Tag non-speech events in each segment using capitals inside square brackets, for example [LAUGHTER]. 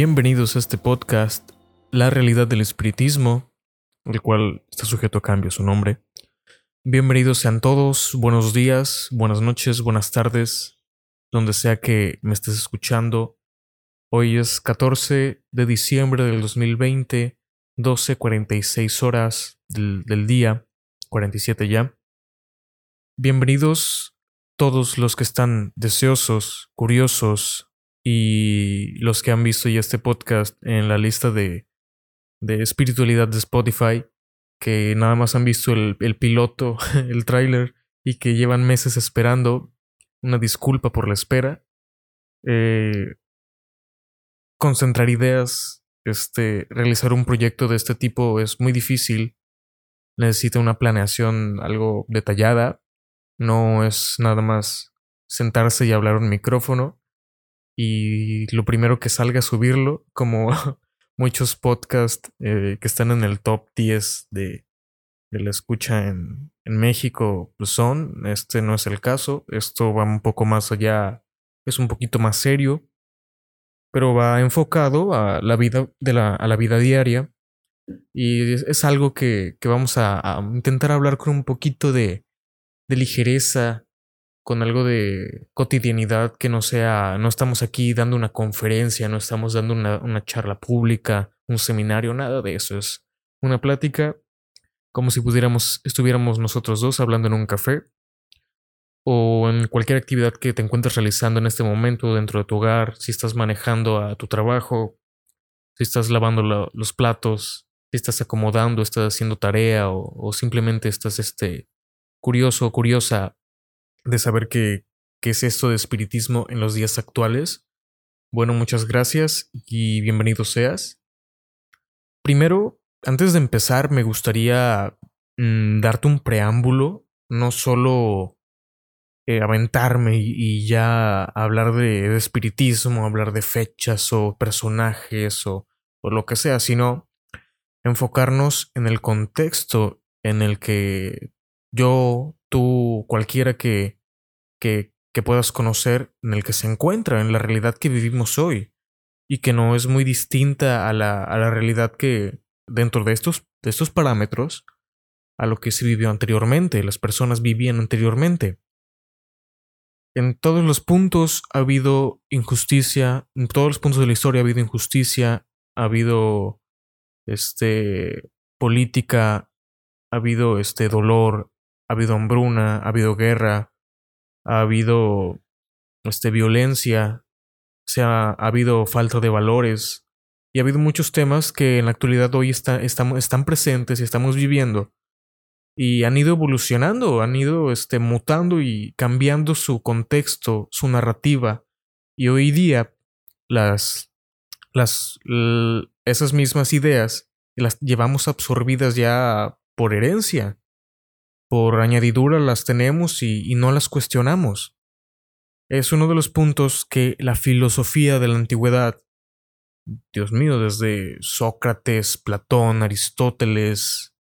Bienvenidos a este podcast, La realidad del espiritismo, el cual está sujeto a cambio su nombre. Bienvenidos sean todos, buenos días, buenas noches, buenas tardes, donde sea que me estés escuchando. Hoy es 14 de diciembre del 2020, 12.46 horas del, del día, 47 ya. Bienvenidos todos los que están deseosos, curiosos, y los que han visto ya este podcast en la lista de, de espiritualidad de Spotify, que nada más han visto el, el piloto, [LAUGHS] el tráiler, y que llevan meses esperando, una disculpa por la espera. Eh, concentrar ideas, este, realizar un proyecto de este tipo es muy difícil. Necesita una planeación algo detallada. No es nada más sentarse y hablar un micrófono y lo primero que salga subirlo, como [LAUGHS] muchos podcasts eh, que están en el top 10 de, de la escucha en, en, México pues son. Este no es el caso. Esto va un poco más allá, es un poquito más serio, pero va enfocado a la vida, de la, a la vida diaria. Y es, es algo que, que vamos a, a, intentar hablar con un poquito de, de ligereza, con algo de cotidianidad que no sea, no estamos aquí dando una conferencia, no estamos dando una, una charla pública, un seminario, nada de eso. Es una plática como si pudiéramos, estuviéramos nosotros dos hablando en un café o en cualquier actividad que te encuentres realizando en este momento dentro de tu hogar, si estás manejando a tu trabajo, si estás lavando lo, los platos, si estás acomodando, estás haciendo tarea o, o simplemente estás este, curioso o curiosa de saber qué, qué es esto de espiritismo en los días actuales. Bueno, muchas gracias y bienvenido seas. Primero, antes de empezar, me gustaría mmm, darte un preámbulo, no solo eh, aventarme y, y, ya hablar de, de, espiritismo, hablar de fechas o personajes o, o lo que sea, sino enfocarnos en el contexto en el que yo, tú, cualquiera que que, puedas conocer en el que se encuentra, en la realidad que vivimos hoy, y que no es muy distinta a la, a la realidad que dentro de estos, de estos parámetros, a lo que se vivió anteriormente, las personas vivían anteriormente. En todos los puntos ha habido injusticia, en todos los puntos de la historia ha habido injusticia, ha habido este política, ha habido este dolor, ha habido hambruna, ha habido guerra, ha habido este, violencia, se ha, ha, habido falta de valores y ha habido muchos temas que en la actualidad hoy están presentes y estamos viviendo y han ido evolucionando, han ido este, mutando y cambiando su contexto, su narrativa y hoy día las, las, esas mismas ideas las llevamos absorbidas ya por herencia por añadidura las tenemos y, no las cuestionamos. Es uno de los puntos que la filosofía de la antigüedad, Dios mío, desde Sócrates, Platón, Aristóteles,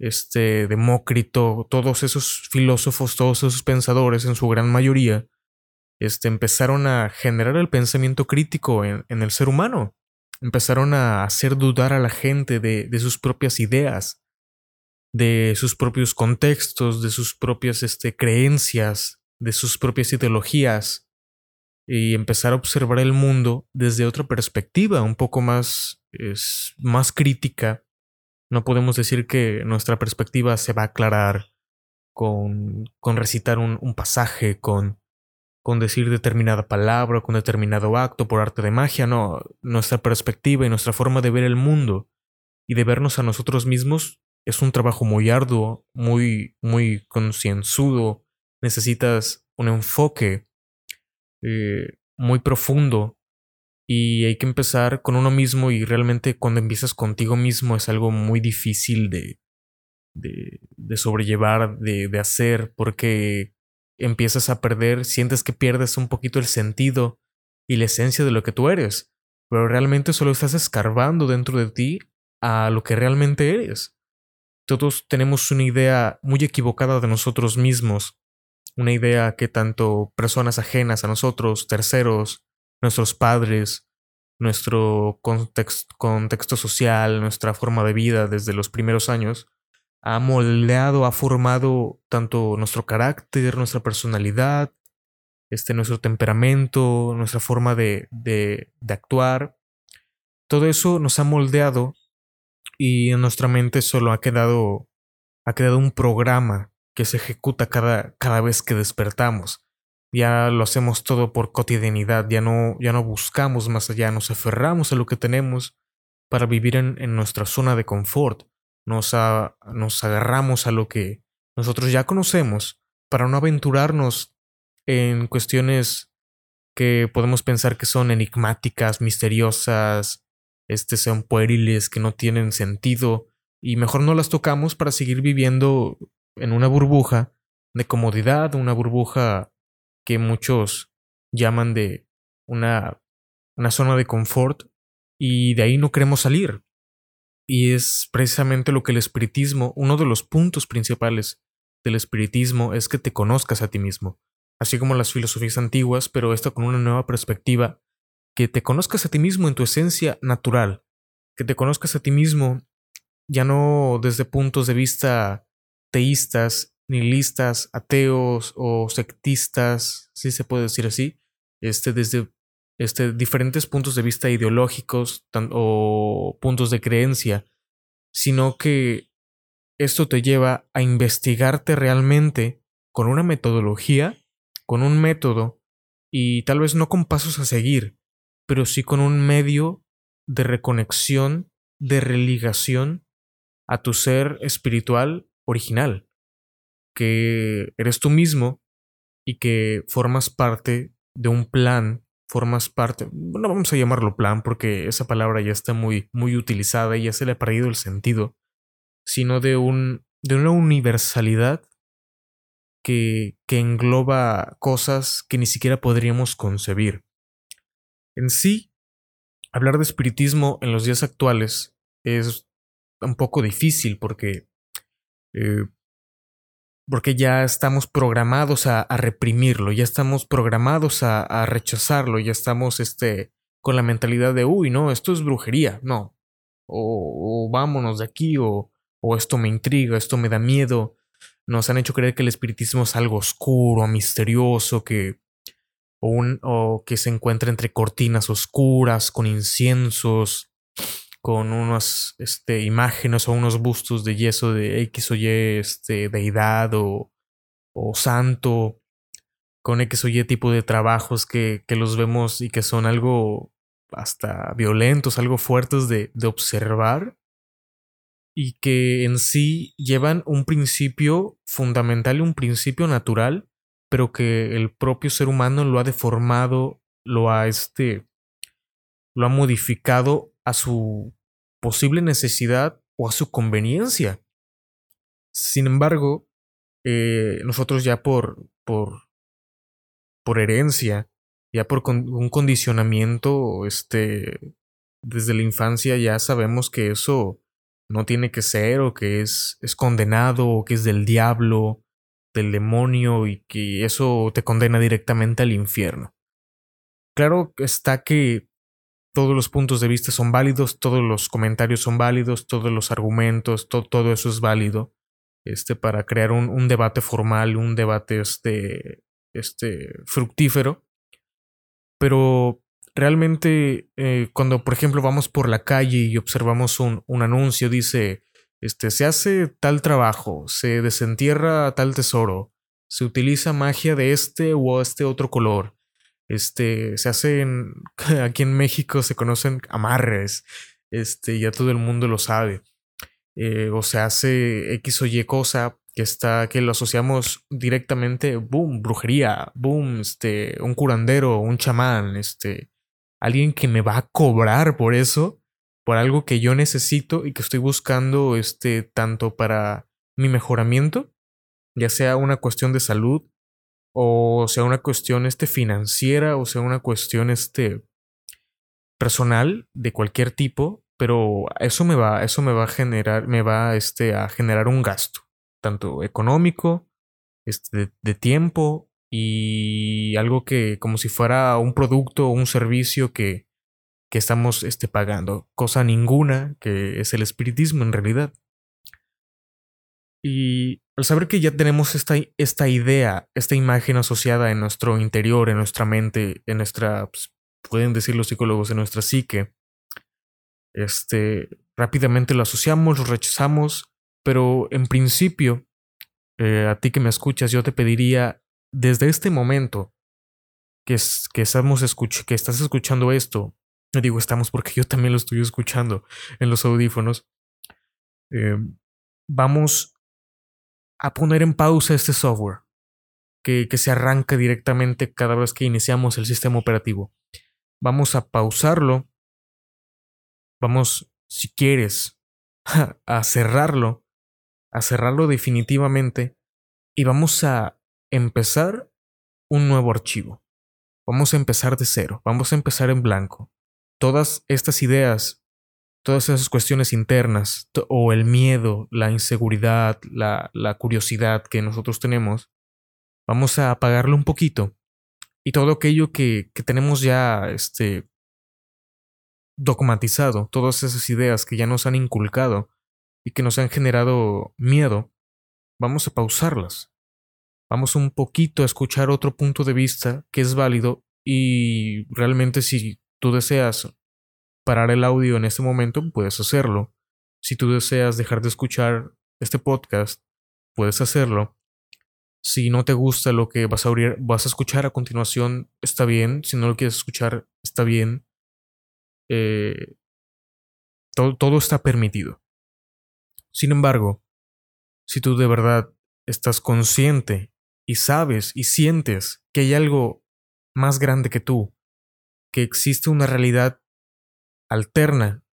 este Demócrito, todos esos filósofos, todos esos pensadores, en su gran mayoría, este, empezaron a generar el pensamiento crítico en, el ser humano. Empezaron a hacer dudar a la gente de sus propias ideas, de sus propios contextos, de sus propias este, creencias, de sus propias ideologías y empezar a observar el mundo desde otra perspectiva, un poco más, es, más crítica. No podemos decir que nuestra perspectiva se va a aclarar con, con recitar un, un pasaje, con, con decir determinada palabra, con determinado acto por arte de magia, no, nuestra perspectiva y nuestra forma de ver el mundo y de vernos a nosotros mismos es un trabajo muy arduo, muy, muy concienzudo. Necesitas un enfoque eh, muy profundo y hay que empezar con uno mismo y realmente cuando empiezas contigo mismo es algo muy difícil de, de, de sobrellevar, de, de hacer, porque empiezas a perder, sientes que pierdes un poquito el sentido y la esencia de lo que tú eres, pero realmente solo estás escarbando dentro de ti a lo que realmente eres. Todos tenemos una idea muy equivocada de nosotros mismos, una idea que tanto personas ajenas a nosotros, terceros, nuestros padres, nuestro contexto, social, nuestra forma de vida desde los primeros años, ha moldeado, ha formado tanto nuestro carácter, nuestra personalidad, este, nuestro temperamento, nuestra forma de, de, actuar. Todo eso nos ha moldeado y en nuestra mente solo ha quedado, ha quedado un programa que se ejecuta cada, cada vez que despertamos. Ya lo hacemos todo por cotidianidad, ya no, ya no buscamos más allá, nos aferramos a lo que tenemos para vivir en, en nuestra zona de confort, nos, nos agarramos a lo que nosotros ya conocemos para no aventurarnos en cuestiones que podemos pensar que son enigmáticas, misteriosas, este, sean pueriles, que no tienen sentido, y mejor no las tocamos para seguir viviendo en una burbuja de comodidad, una burbuja que muchos llaman de una, una zona de confort y de ahí no queremos salir. Y es precisamente lo que el espiritismo, uno de los puntos principales del espiritismo es que te conozcas a ti mismo, así como las filosofías antiguas, pero esto con una nueva perspectiva, que te conozcas a ti mismo en tu esencia natural, que te conozcas a ti mismo ya no desde puntos de vista teístas nihilistas, ateos o sectistas, si se puede decir así, este, desde este, diferentes puntos de vista ideológicos o puntos de creencia, sino que esto te lleva a investigarte realmente con una metodología, con un método, y tal vez no con pasos a seguir, pero sí con un medio de reconexión, de religación a tu ser espiritual original que eres tú mismo y que formas parte de un plan, formas parte, no vamos a llamarlo plan porque esa palabra ya está muy, muy utilizada y ya se le ha perdido el sentido, sino de, un, de una universalidad que, que engloba cosas que ni siquiera podríamos concebir. En sí, hablar de espiritismo en los días actuales es un poco difícil porque eh, porque ya estamos programados a, reprimirlo, ya estamos programados a, rechazarlo, ya estamos este, con la mentalidad de, uy, no, esto es brujería, no, o, vámonos de aquí, o, o, esto me intriga, esto me da miedo. Nos han hecho creer que el espiritismo es algo oscuro, misterioso, que, o, que se encuentra entre cortinas oscuras, con inciensos, con unas este, imágenes o unos bustos de yeso de X o Y este, deidad o, o santo, con X o Y tipo de trabajos que, que, los vemos y que son algo hasta violentos, algo fuertes de, de observar y que en sí llevan un principio fundamental y un principio natural, pero que el propio ser humano lo ha deformado, lo ha este, lo ha modificado a su posible necesidad o a su conveniencia. Sin embargo, eh, nosotros ya por, por, por herencia, ya por un condicionamiento, este, desde la infancia ya sabemos que eso no tiene que ser o que es, es condenado o que es del diablo, del demonio y que eso te condena directamente al infierno. Claro está que todos los puntos de vista son válidos, todos los comentarios son válidos, todos los argumentos, todo eso es válido, este, para crear un, debate formal, un debate este, este, fructífero. Pero realmente eh, cuando, por ejemplo, vamos por la calle y observamos un, un anuncio, dice, este, se hace tal trabajo, se desentierra tal tesoro, se utiliza magia de este u este otro color, este, se hacen, [LAUGHS] aquí en México se conocen amarres, este, ya todo el mundo lo sabe. Eh, o se hace X o Y cosa que está, que lo asociamos directamente, boom, brujería, boom, este, un curandero, un chamán, este, alguien que me va a cobrar por eso, por algo que yo necesito y que estoy buscando, este, tanto para mi mejoramiento, ya sea una cuestión de salud, o sea una cuestión este financiera o sea una cuestión este personal de cualquier tipo, pero eso me va eso me va a generar me va este a generar un gasto, tanto económico, este de, tiempo y algo que como si fuera un producto o un servicio que que estamos este, pagando, cosa ninguna que es el espiritismo en realidad. Y al saber que ya tenemos esta, esta idea, esta imagen asociada en nuestro interior, en nuestra mente, en nuestra, pues, pueden decir los psicólogos, en nuestra psique, este, rápidamente lo asociamos, lo rechazamos, pero en principio, eh, a ti que me escuchas, yo te pediría desde este momento que, que, estamos que estás escuchando esto, digo estamos porque yo también lo estoy escuchando en los audífonos, eh, vamos a poner en pausa este software que, que se arranca directamente cada vez que iniciamos el sistema operativo. Vamos a pausarlo, vamos, si quieres, [LAUGHS] a cerrarlo, a cerrarlo definitivamente y vamos a empezar un nuevo archivo. Vamos a empezar de cero, vamos a empezar en blanco. Todas estas ideas, todas esas cuestiones internas, o el miedo, la inseguridad, la, la curiosidad que nosotros tenemos, vamos a apagarlo un poquito. Y todo aquello que, que tenemos ya este, dogmatizado, todas esas ideas que ya nos han inculcado y que nos han generado miedo, vamos a pausarlas vamos un poquito a escuchar otro punto de vista que es válido y realmente si tú deseas parar el audio en este momento, puedes hacerlo. Si tú deseas dejar de escuchar este podcast, puedes hacerlo. Si no te gusta lo que vas a, vas a escuchar a continuación, está bien. Si no lo quieres escuchar, está bien. Eh, todo, todo está permitido. Sin embargo, si tú de verdad estás consciente y sabes y sientes que hay algo más grande que tú, que existe una realidad alterna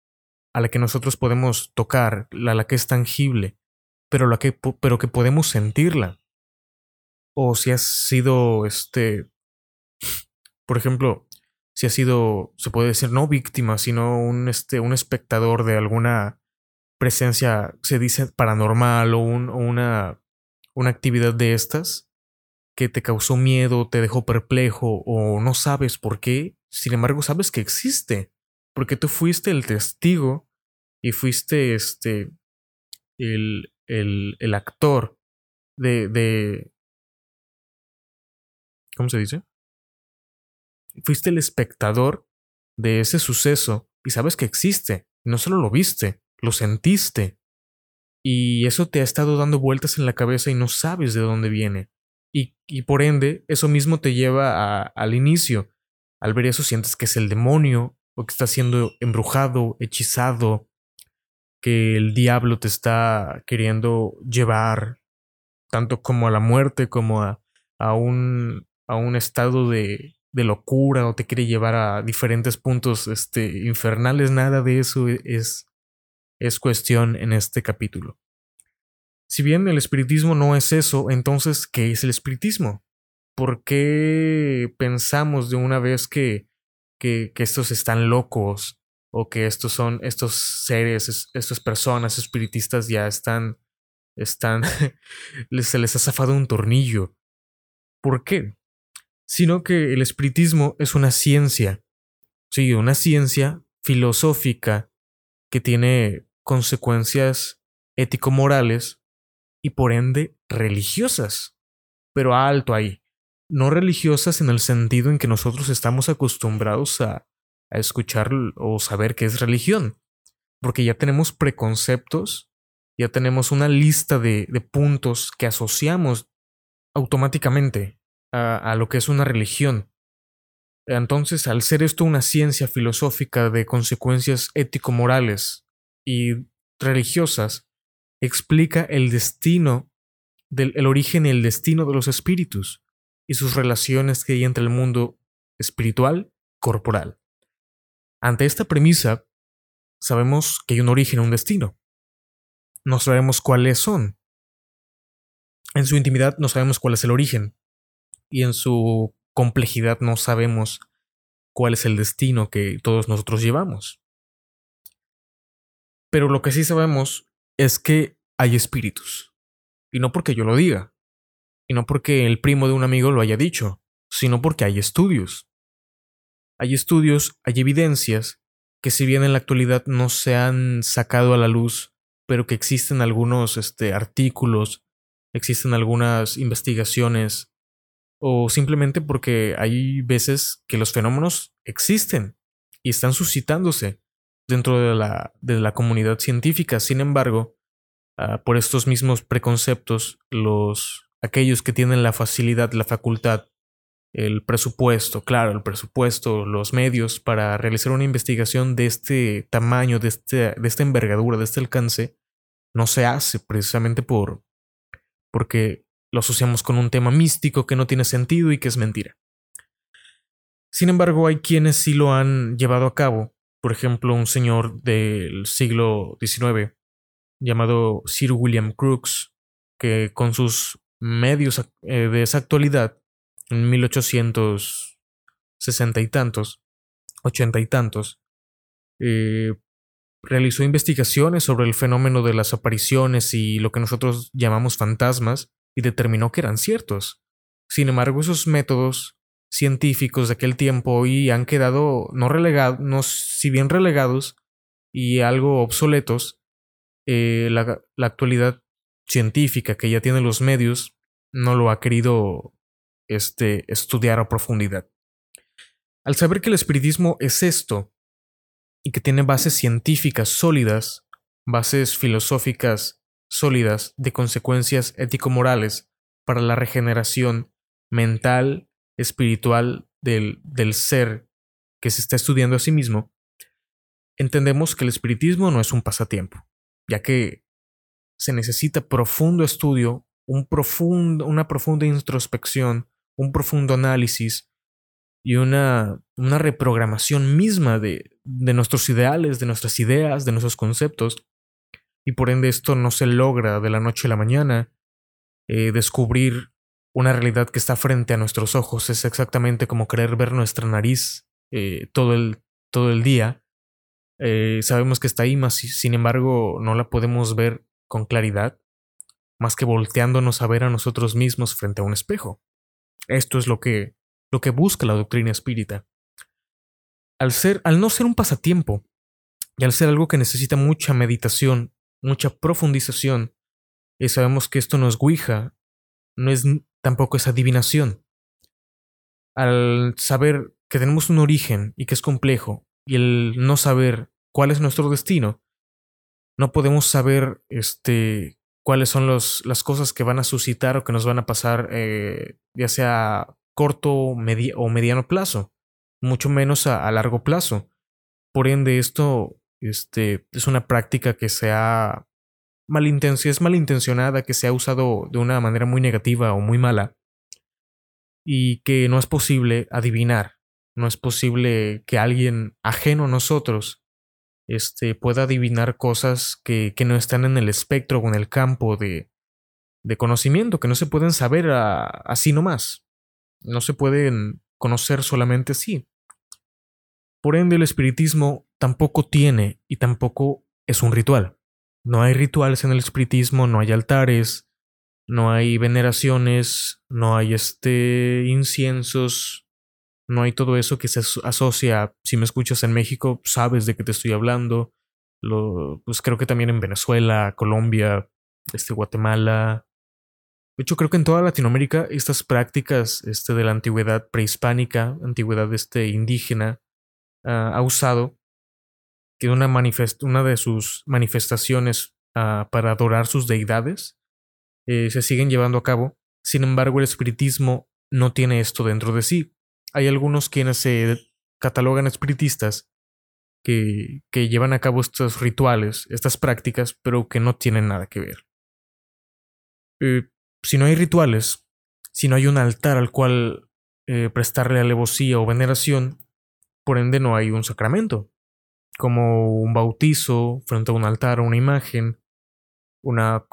a la que nosotros podemos tocar, a la que es tangible, pero, la que, pero que podemos sentirla. O si has sido, este, por ejemplo, si has sido, se puede decir, no víctima, sino un, este, un espectador de alguna presencia, se dice, paranormal o, o una, una actividad de estas, que te causó miedo, te dejó perplejo o no sabes por qué, sin embargo sabes que existe, porque tú fuiste el testigo y fuiste este el, el, el actor de, de ¿cómo se dice? Fuiste el espectador de ese suceso y sabes que existe. No solo lo viste, lo sentiste. Y eso te ha estado dando vueltas en la cabeza y no sabes de dónde viene. Y, por ende, eso mismo te lleva al inicio. Al ver eso sientes que es el demonio o que está siendo embrujado, hechizado, que el diablo te está queriendo llevar tanto como a la muerte como a, a, un, a un estado de, de locura o te quiere llevar a diferentes puntos este, infernales. Nada de eso es, es cuestión en este capítulo. Si bien el espiritismo no es eso, entonces, ¿qué es el espiritismo? ¿Por qué pensamos de una vez que, que, estos están locos o que estos son estos seres, estas personas espiritistas ya están, están, [LAUGHS] se les ha zafado un tornillo? ¿Por qué? Sino que el espiritismo es una ciencia, sí, una ciencia filosófica que tiene consecuencias ético-morales y por ende religiosas. Pero alto ahí. No religiosas en el sentido en que nosotros estamos acostumbrados a, escuchar o saber qué es religión. Porque ya tenemos preconceptos, ya tenemos una lista de, puntos que asociamos automáticamente a, a lo que es una religión. Entonces, al ser esto una ciencia filosófica de consecuencias ético-morales y religiosas, explica el destino, del, el origen y el destino de los espíritus y sus relaciones que hay entre el mundo espiritual corporal. Ante esta premisa, sabemos que hay un origen, un destino. No sabemos cuáles son. En su intimidad no sabemos cuál es el origen. Y en su complejidad no sabemos cuál es el destino que todos nosotros llevamos. Pero lo que sí sabemos es que hay espíritus. Y no porque yo lo diga, y no porque el primo de un amigo lo haya dicho, sino porque hay estudios. Hay estudios, hay evidencias que si bien en la actualidad no se han sacado a la luz, pero que existen algunos este, artículos, existen algunas investigaciones, o simplemente porque hay veces que los fenómenos existen y están suscitándose dentro de la, de la comunidad científica. Sin embargo, ah, por estos mismos preconceptos, los, aquellos que tienen la facilidad, la facultad el presupuesto, claro, el presupuesto, los medios para realizar una investigación de este tamaño, de, este, de esta envergadura, de este alcance, no se hace precisamente por porque lo asociamos con un tema místico que no tiene sentido y que es mentira. Sin embargo, hay quienes sí lo han llevado a cabo. Por ejemplo, un señor del siglo XIX llamado Sir William Crookes, que con sus medios eh, de esa actualidad en 1860 y tantos, ochenta y tantos, eh, realizó investigaciones sobre el fenómeno de las apariciones y lo que nosotros llamamos fantasmas y determinó que eran ciertos. Sin embargo, esos métodos científicos de aquel tiempo hoy han quedado no relegados, no, si bien relegados y algo obsoletos, eh, la, la actualidad científica que ya tiene los medios no lo ha querido este, estudiar a profundidad. Al saber que el espiritismo es esto y que tiene bases científicas sólidas, bases filosóficas sólidas de consecuencias ético-morales para la regeneración mental, espiritual del, del ser que se está estudiando a sí mismo, entendemos que el espiritismo no es un pasatiempo, ya que se necesita profundo estudio, un profundo, una profunda introspección un profundo análisis y una, una reprogramación misma de, de nuestros ideales, de nuestras ideas, de nuestros conceptos. Y por ende esto no se logra de la noche a la mañana. Eh, descubrir una realidad que está frente a nuestros ojos es exactamente como querer ver nuestra nariz eh, todo, el, todo el día. Eh, sabemos que está ahí, mas sin embargo no la podemos ver con claridad, más que volteándonos a ver a nosotros mismos frente a un espejo. Esto es lo que, lo que busca la doctrina espírita. Al, ser, al no ser un pasatiempo y al ser algo que necesita mucha meditación, mucha profundización, y sabemos que esto no es guija, no es tampoco es adivinación. Al saber que tenemos un origen y que es complejo, y el no saber cuál es nuestro destino, no podemos saber este, cuáles son los, las cosas que van a suscitar o que nos van a pasar, eh, ya sea corto o mediano plazo, mucho menos a, largo plazo. Por ende, esto este, es una práctica que se ha es malintencionada, que se ha usado de una manera muy negativa o muy mala y que no es posible adivinar, no es posible que alguien ajeno a nosotros este, pueda adivinar cosas que, no están en el espectro o en el campo de, de conocimiento, que no se pueden saber así nomás. No se pueden conocer solamente así. Por ende, el espiritismo tampoco tiene y tampoco es un ritual. No hay rituales en el espiritismo, no hay altares, no hay veneraciones, no hay este inciensos, no hay todo eso que se asocia, si me escuchas en México, sabes de qué te estoy hablando. Pues creo que también en Venezuela, Colombia, este, Guatemala. De hecho, creo que en toda Latinoamérica estas prácticas este, de la antigüedad prehispánica, antigüedad este, indígena, uh, ha usado que una, una de sus manifestaciones uh, para adorar sus deidades eh, se siguen llevando a cabo. Sin embargo, el espiritismo no tiene esto dentro de sí hay algunos quienes se catalogan espiritistas que, que llevan a cabo estos rituales, estas prácticas, pero que no tienen nada que ver. Eh, si no hay rituales, si no hay un altar al cual eh, prestarle alevosía o veneración, por ende no hay un sacramento, como un bautizo frente a un altar o una imagen, una,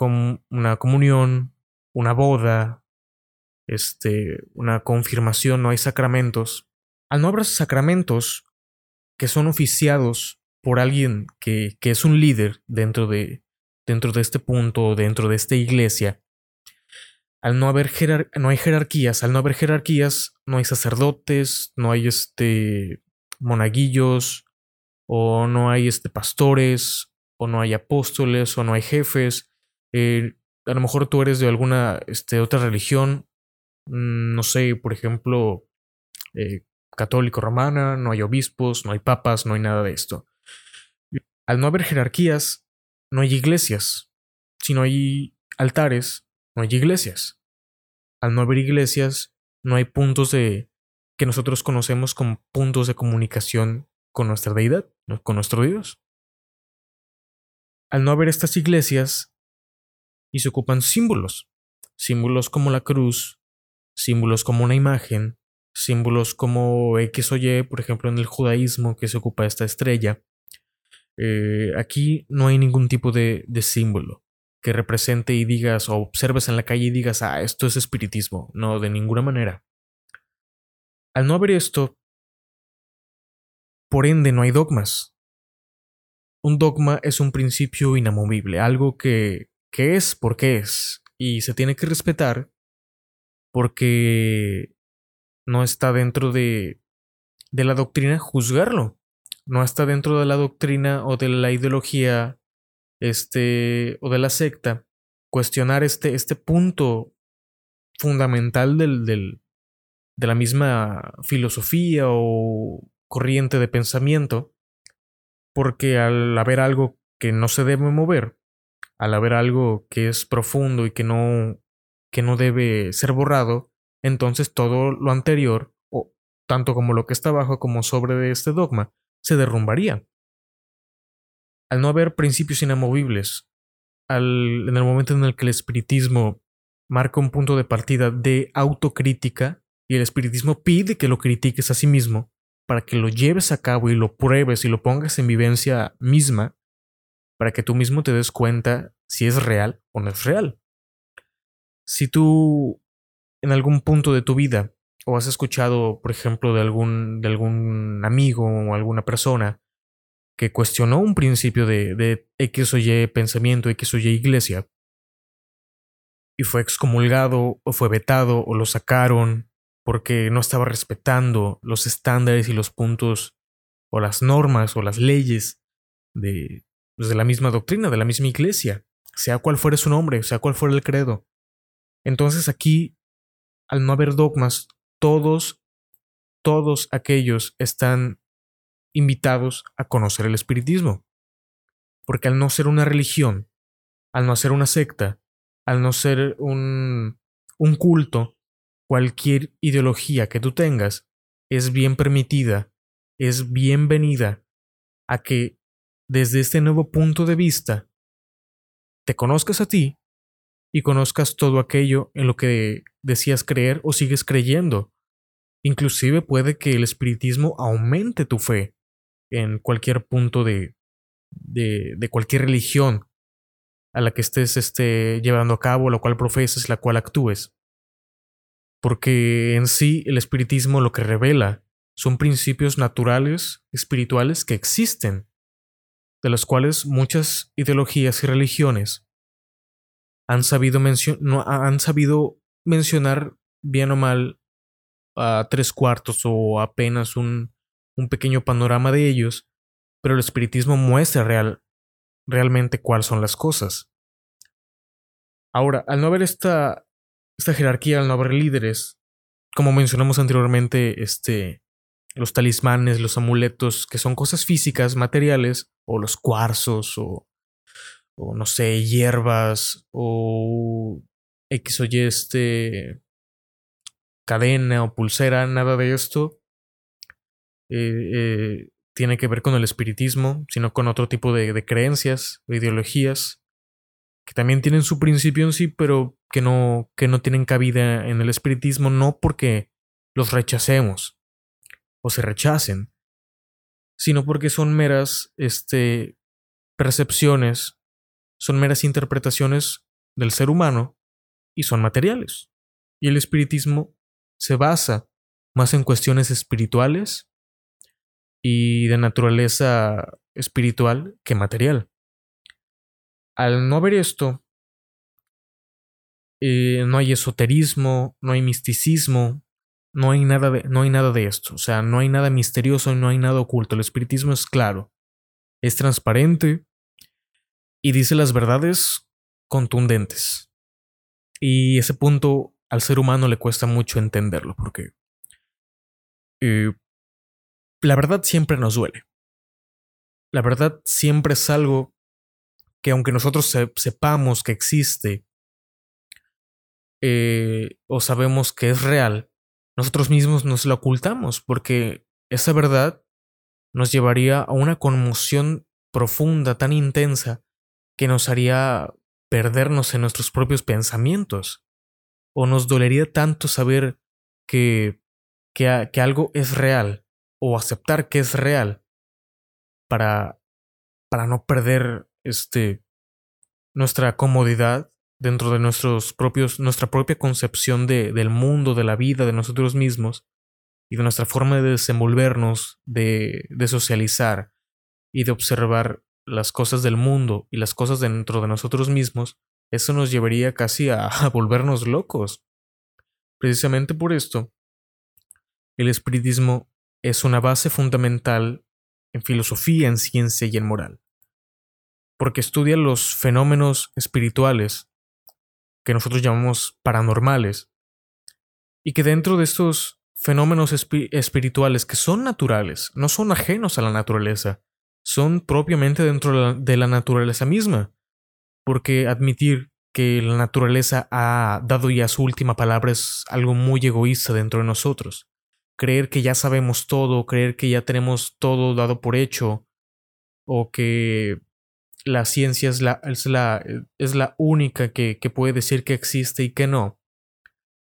una comunión, una boda, este, una confirmación, no hay sacramentos. Al no haber sacramentos que son oficiados por alguien que, que es un líder dentro de, dentro de este punto, dentro de esta iglesia, al no haber no hay jerarquías, al no haber jerarquías, no hay sacerdotes, no hay este monaguillos, o no hay este, pastores, o no hay apóstoles, o no hay jefes. Eh, a lo mejor tú eres de alguna este, otra religión, no sé, por ejemplo, eh, católico romana, no hay obispos, no hay papas, no hay nada de esto. Al no haber jerarquías, no hay iglesias. Si no hay altares, no hay iglesias. Al no haber iglesias, no hay puntos de que nosotros conocemos como puntos de comunicación con nuestra deidad, con nuestro Dios. Al no haber estas iglesias, y se ocupan símbolos, símbolos como la cruz, símbolos como una imagen, símbolos como X o Y, por ejemplo en el judaísmo que se ocupa esta estrella. Eh, aquí no hay ningún tipo de, de símbolo que represente y digas o observes en la calle y digas, ah, esto es espiritismo. No, de ninguna manera. Al no haber esto, por ende no hay dogmas. Un dogma es un principio inamovible, algo que, que es porque es, y se tiene que respetar porque no está dentro de, de la doctrina juzgarlo. No está dentro de la doctrina o de la ideología este, o de la secta cuestionar este, este punto fundamental del, del, de la misma filosofía o corriente de pensamiento, porque al haber algo que no se debe mover, al haber algo que es profundo y que no, que no debe ser borrado, entonces todo lo anterior, o tanto como lo que está abajo como sobre este dogma, se derrumbaría. Al no haber principios inamovibles, al, en el momento en el que el espiritismo marca un punto de partida de autocrítica y el espiritismo pide que lo critiques a sí mismo para que lo lleves a cabo y lo pruebes y lo pongas en vivencia misma, para que tú mismo te des cuenta si es real o no es real. Si tú en algún punto de tu vida o has escuchado, por ejemplo, de algún, de algún amigo o alguna persona que cuestionó un principio de, de X o Y pensamiento, X o Y iglesia, y fue excomulgado o fue vetado o lo sacaron porque no estaba respetando los estándares y los puntos o las normas o las leyes de, pues, de la misma doctrina, de la misma iglesia, sea cual fuera su nombre, sea cual fuera el credo. Entonces aquí al no haber dogmas, todos, todos aquellos están invitados a conocer el espiritismo. Porque al no ser una religión, al no ser una secta, al no ser un, un culto, cualquier ideología que tú tengas es bien permitida, es bienvenida a que desde este nuevo punto de vista te conozcas a ti y conozcas todo aquello en lo que decías creer o sigues creyendo. Inclusive puede que el espiritismo aumente tu fe en cualquier punto de, de, cualquier religión a la que estés este, llevando a cabo, la cual profeses, la cual actúes. Porque en sí el espiritismo lo que revela son principios naturales, espirituales que existen, de los cuales muchas ideologías y religiones han sabido, mencionar bien o mal a tres cuartos o apenas un, un pequeño panorama de ellos, pero el espiritismo muestra real, realmente cuáles son las cosas. Ahora, al no haber esta, esta jerarquía, al no haber líderes, como mencionamos anteriormente, este, los talismanes, los amuletos, que son cosas físicas, materiales, o los cuarzos, o o no sé, hierbas, o X o Y este cadena o pulsera, nada de esto eh, eh, tiene que ver con el espiritismo, sino con otro tipo de, creencias o ideologías que también tienen su principio en sí, pero que no, que no tienen cabida en el espiritismo, no porque los rechacemos o se rechacen, sino porque son meras este, percepciones son meras interpretaciones del ser humano y son materiales. Y el espiritismo se basa más en cuestiones espirituales y de naturaleza espiritual que material. Al no haber esto, eh, no hay esoterismo, no hay misticismo, no hay, nada de, no hay nada de esto. O sea, no hay nada misterioso, no hay nada oculto. El espiritismo es claro. es transparente y dice las verdades contundentes. Y ese punto al ser humano le cuesta mucho entenderlo porque eh, la verdad siempre nos duele. La verdad siempre es algo que aunque nosotros sepamos que existe eh, o sabemos que es real, nosotros mismos nos la ocultamos porque esa verdad nos llevaría a una conmoción profunda, tan intensa, que nos haría perdernos en nuestros propios pensamientos. O nos dolería tanto saber que, que, que algo es real, o aceptar que es real, para, para no perder este, nuestra comodidad dentro de nuestros propios, nuestra propia concepción de, del mundo, de la vida, de nosotros mismos y de nuestra forma de desenvolvernos, de, de socializar y de observar las cosas del mundo y las cosas dentro de nosotros mismos, eso nos llevaría casi [LAUGHS] a, volvernos locos. Precisamente por esto, el espiritismo es una base fundamental en filosofía, en ciencia y en moral, porque estudia los fenómenos espirituales que nosotros llamamos paranormales, y que dentro de estos fenómenos espirituales que son naturales, no son ajenos a la naturaleza, son propiamente dentro de la naturaleza misma, porque admitir que la naturaleza ha dado ya su última palabra es algo muy egoísta dentro de nosotros. Creer que ya sabemos todo, creer que ya tenemos todo dado por hecho, o que la ciencia es la, es la, es la única que, que puede decir que existe y que no,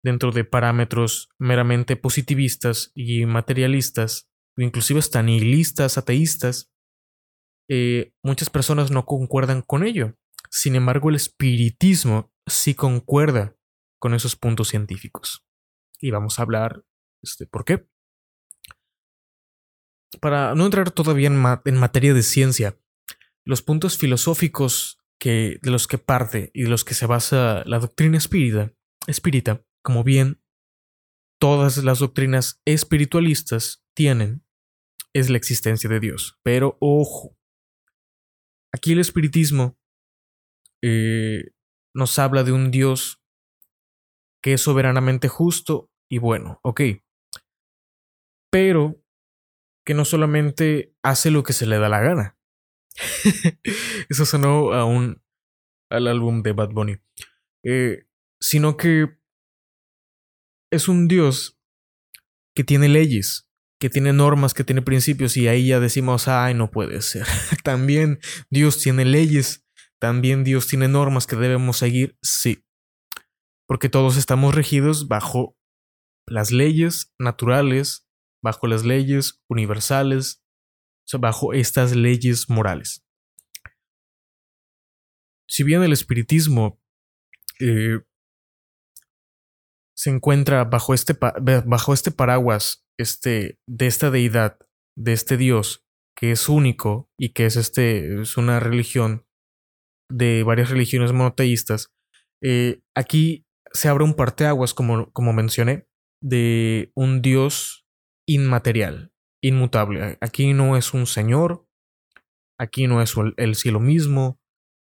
dentro de parámetros meramente positivistas y materialistas, inclusive hasta nihilistas, ateístas, eh, muchas personas no concuerdan con ello. Sin embargo, el espiritismo sí concuerda con esos puntos científicos. Y vamos a hablar este, por qué. Para no entrar todavía en, materia de ciencia, los puntos filosóficos que, de los que parte y de los que se basa la doctrina espírita, espírita, como bien todas las doctrinas espiritualistas tienen, es la existencia de Dios. Pero ojo, aquí el espiritismo eh, nos habla de un Dios que es soberanamente justo y bueno, ok. Pero que no solamente hace lo que se le da la gana, [LAUGHS] Eso sonó a un, al álbum de Bad Bunny. Eh, sino que es un Dios que tiene leyes, que tiene normas, que tiene principios y ahí ya decimos, ay, no puede ser. [LAUGHS] también Dios tiene leyes, también Dios tiene normas que debemos seguir, sí. Porque todos estamos regidos bajo las leyes naturales, bajo las leyes universales, bajo estas leyes morales. Si bien el espiritismo eh, se encuentra bajo este, bajo este paraguas este, de esta deidad, de este Dios, que es único y que es, este, es una religión de varias religiones monoteístas, eh, aquí se abre un parteaguas, como, como mencioné, de un Dios inmaterial, inmutable. Aquí no es un Señor, aquí no es el cielo mismo,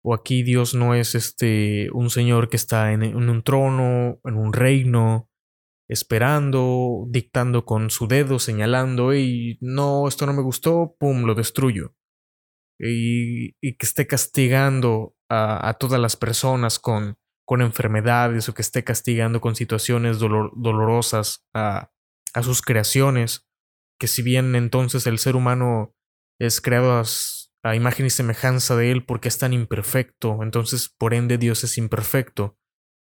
o aquí Dios no es este un Señor que está en, un trono, en un reino, esperando, dictando con su dedo, señalando, y no, esto no me gustó, pum, lo destruyo. Y, que esté castigando a, todas las personas con, con enfermedades o que esté castigando con situaciones dolorosas a, a sus creaciones que si bien entonces el ser humano es creado a, imagen y semejanza de él porque es tan imperfecto, entonces por ende Dios es imperfecto.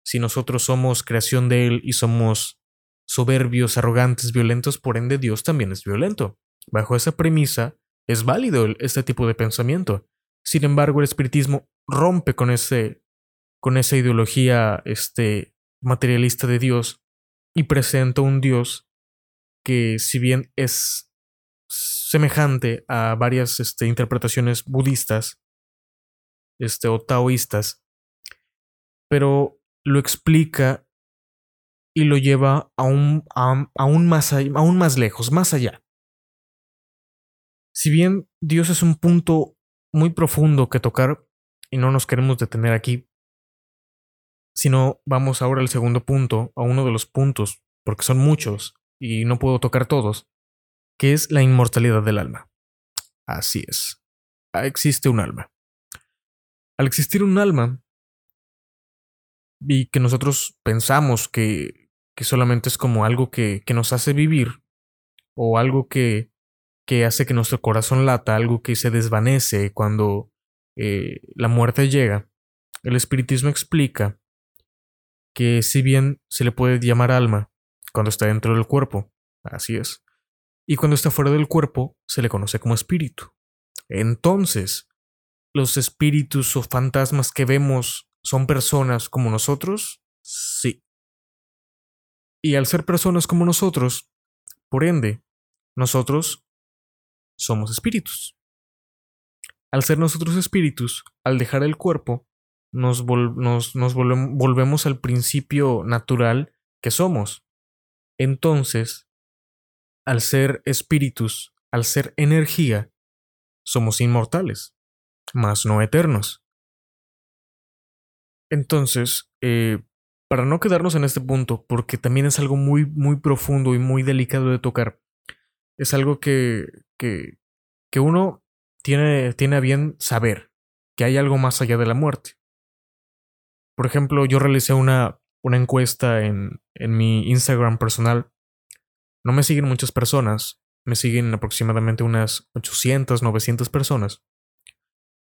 Si nosotros somos creación de él y somos soberbios, arrogantes, violentos, por ende Dios también es violento. Bajo esa premisa es válido este tipo de pensamiento. Sin embargo, el espiritismo rompe con ese con esa ideología este materialista de Dios y presenta un Dios que si bien es semejante a varias este, interpretaciones budistas este, o taoístas, pero lo explica y lo lleva más, aún más lejos, más allá. Si bien Dios es un punto muy profundo que tocar y no nos queremos detener aquí, sino vamos ahora al segundo punto, a uno de los puntos, porque son muchos y no puedo tocar todos, que es la inmortalidad del alma. Así es, existe un alma. Al existir un alma, y que nosotros pensamos que, que solamente es como algo que, que, nos hace vivir, o algo que, que hace que nuestro corazón lata, algo que se desvanece cuando eh, la muerte llega, el espiritismo explica que si bien se le puede llamar alma cuando está dentro del cuerpo, así es, y cuando está fuera del cuerpo se le conoce como espíritu. Entonces, los espíritus o fantasmas que vemos ¿Son personas como nosotros? Sí. Y al ser personas como nosotros, por ende, nosotros somos espíritus. Al ser nosotros espíritus, al dejar el cuerpo, nos, volvemos al principio natural que somos. Entonces, al ser espíritus, al ser energía, somos inmortales, mas no eternos. Entonces, eh, para no quedarnos en este punto, porque también es algo muy, muy profundo y muy delicado de tocar, es algo que, que, que uno tiene, tiene a bien saber, que hay algo más allá de la muerte. Por ejemplo, yo realicé una, una encuesta en, en mi Instagram personal. No me siguen muchas personas, me siguen aproximadamente unas 800, 900 personas.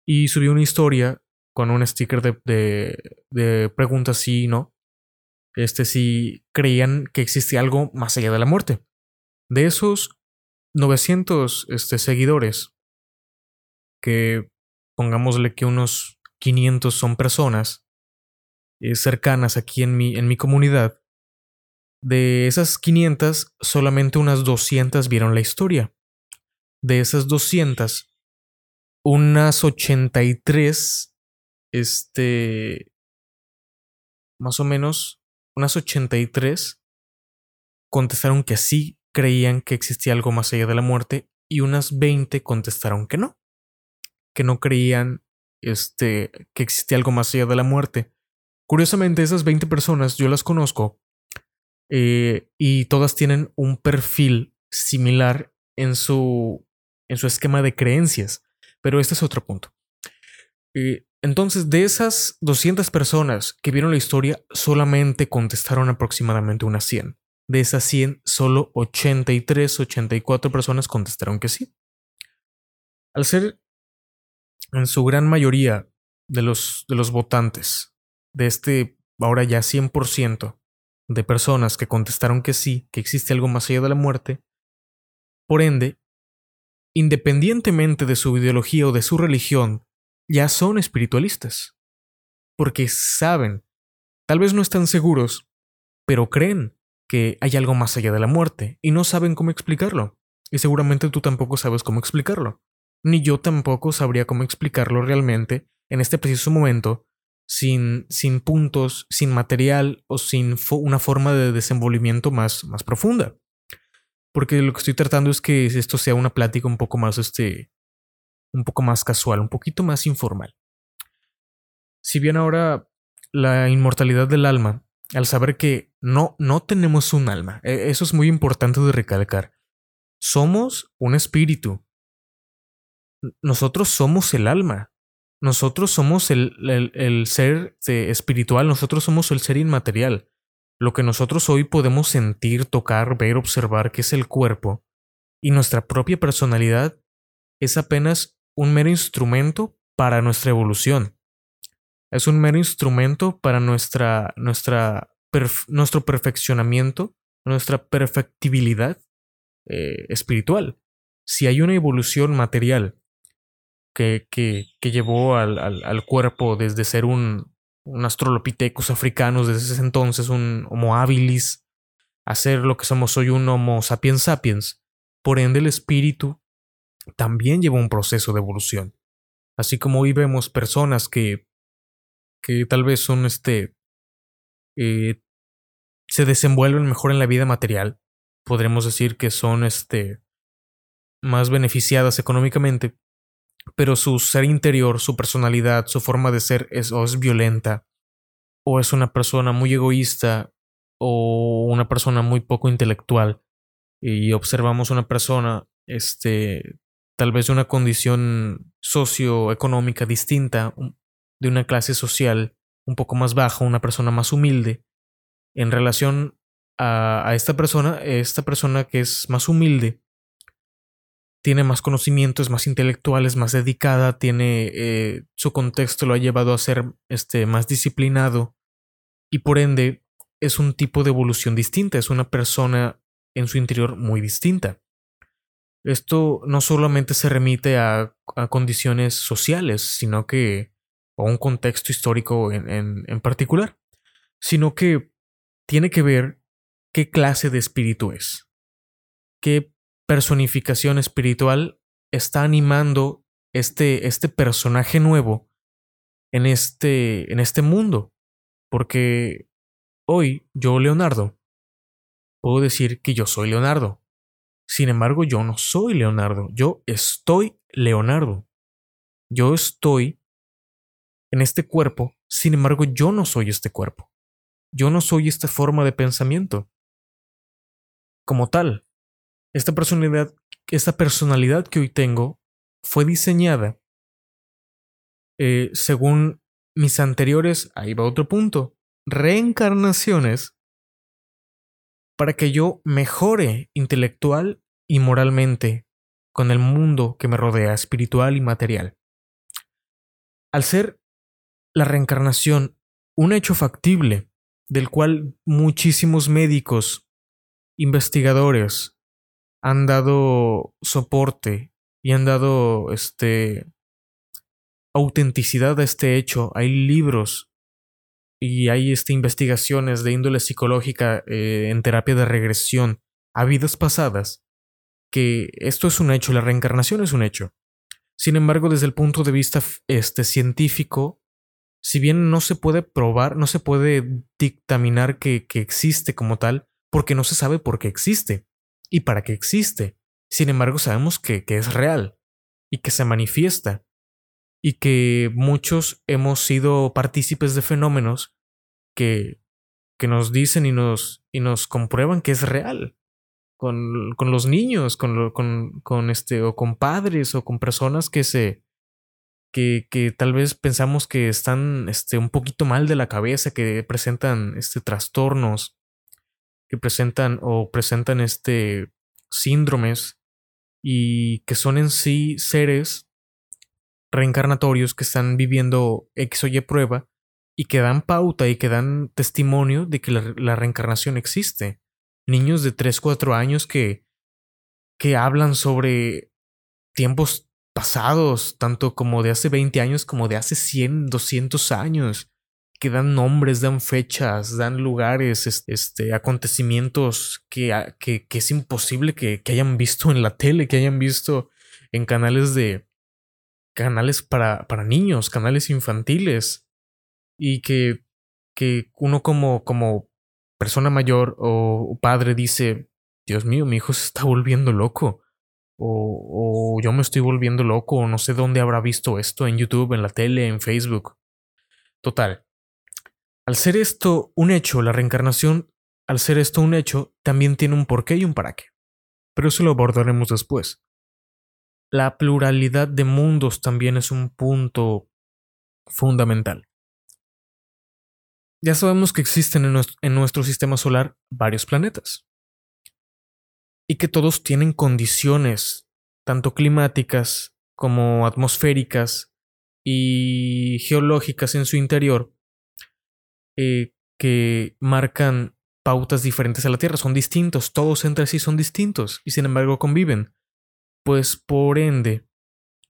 Y subí una historia con un sticker de, de, de preguntas sí y no. Este, si creían que existía algo más allá de la muerte. De esos 900 este, seguidores, que pongámosle que unos 500 son personas eh, cercanas aquí en mi, en mi comunidad, de esas 500, solamente unas 200 vieron la historia. De esas 200, unas 83 este, más o menos unas 83 contestaron que sí creían que existía algo más allá de la muerte y unas 20 contestaron que no, que no creían este, que existía algo más allá de la muerte. Curiosamente, esas 20 personas yo las conozco eh, y todas tienen un perfil similar en su, en su esquema de creencias, pero este es otro punto. Eh, entonces, de esas 200 personas que vieron la historia, solamente contestaron aproximadamente unas 100. De esas 100, solo 83, 84 personas contestaron que sí. Al ser en su gran mayoría de los, de los votantes, de este ahora ya 100% de personas que contestaron que sí, que existe algo más allá de la muerte, por ende, independientemente de su ideología o de su religión, ya son espiritualistas. Porque saben, tal vez no están seguros, pero creen que hay algo más allá de la muerte y no saben cómo explicarlo. Y seguramente tú tampoco sabes cómo explicarlo. Ni yo tampoco sabría cómo explicarlo realmente en este preciso momento, sin, sin puntos, sin material o sin una forma de desenvolvimiento más, más profunda. Porque lo que estoy tratando es que esto sea una plática un poco más este, un poco más casual, un poquito más informal. Si bien ahora la inmortalidad del alma, al saber que no, no tenemos un alma, e, eso es muy importante de recalcar. Somos un espíritu. Nosotros somos el alma. Nosotros somos el, el, ser espiritual, nosotros somos el ser inmaterial. Lo que nosotros hoy podemos sentir, tocar, ver, observar, que es el cuerpo, y nuestra propia personalidad, es apenas un mero instrumento para nuestra evolución. Es un mero instrumento para nuestra, nuestra nuestro perfeccionamiento, nuestra perfectibilidad eh, espiritual. Si hay una evolución material que, que, que llevó al, al, al, cuerpo desde ser un, un astrolopithecus africanos desde ese entonces, un Homo habilis, a ser lo que somos hoy un Homo sapiens sapiens, por ende el espíritu también lleva un proceso de evolución. Así como hoy vemos personas que, que tal vez son este, eh, se desenvuelven mejor en la vida material, podremos decir que son este, más beneficiadas económicamente, pero su ser interior, su personalidad, su forma de ser es o es violenta, o es una persona muy egoísta, o una persona muy poco intelectual, y observamos una persona, este, tal vez de una condición socioeconómica distinta, de una clase social un poco más baja, una persona más humilde, en relación a, esta persona, esta persona que es más humilde, tiene más conocimiento, es más intelectual, es más dedicada, tiene eh, su contexto lo ha llevado a ser este, más disciplinado y por ende es un tipo de evolución distinta, es una persona en su interior muy distinta. Esto no solamente se remite a, condiciones sociales, sino que a un contexto histórico en particular, sino que tiene que ver qué clase de espíritu es, qué personificación espiritual está animando este, este personaje nuevo en este, en este mundo. Porque hoy yo, Leonardo, puedo decir que yo soy Leonardo. Sin embargo, yo no soy Leonardo, yo estoy Leonardo. Yo estoy en este cuerpo, sin embargo, yo no soy este cuerpo. Yo no soy esta forma de pensamiento. Como tal, esta personalidad, esta personalidad que hoy tengo fue diseñada eh, según mis anteriores, ahí va otro punto, reencarnaciones para que yo mejore intelectual y moralmente con el mundo que me rodea, espiritual y material. Al ser la reencarnación un hecho factible del cual muchísimos médicos, investigadores han dado soporte y han dado este autenticidad a este hecho. Hay libros y hay este, investigaciones de índole psicológica eh, en terapia de regresión a vidas pasadas que esto es un hecho, la reencarnación es un hecho. Sin embargo, desde el punto de vista este, científico, si bien no se puede probar, no se puede dictaminar que, existe como tal, porque no se sabe por qué existe y para qué existe. Sin embargo, sabemos que, que es real y que se manifiesta y que muchos hemos sido partícipes de fenómenos que, que nos dicen y nos, y nos comprueban que es real. Con, con los niños, con, con, con, este, o con padres, o con personas que se, que, tal vez pensamos que están este, un poquito mal de la cabeza, que presentan este, trastornos, que presentan o presentan este, síndromes y que son en sí seres reencarnatorios que están viviendo X o Y prueba y que dan pauta y que dan testimonio de que la, la reencarnación existe. Niños de 3, 4 años que, que hablan sobre tiempos pasados, tanto como de hace 20 años como de hace 100, 200 años, que dan nombres, dan fechas, dan lugares, este, acontecimientos que, que, es imposible que, que, hayan visto en la tele, que hayan visto en canales de canales para, para niños, canales infantiles, y que, que uno como, como persona mayor o padre dice, Dios mío, mi hijo se está volviendo loco o, yo me estoy volviendo loco, o no sé dónde habrá visto esto en YouTube, en la tele, en Facebook. Total. Al ser esto un hecho, la reencarnación, al ser esto un hecho, también tiene un porqué y un para qué. Pero eso lo abordaremos después. La pluralidad de mundos también es un punto fundamental. Ya sabemos que existen en nuestro sistema solar varios planetas y que todos tienen condiciones, tanto climáticas como atmosféricas y geológicas en su interior, eh, que marcan pautas diferentes a la Tierra, son distintos, todos entre sí son distintos y sin embargo conviven, pues por ende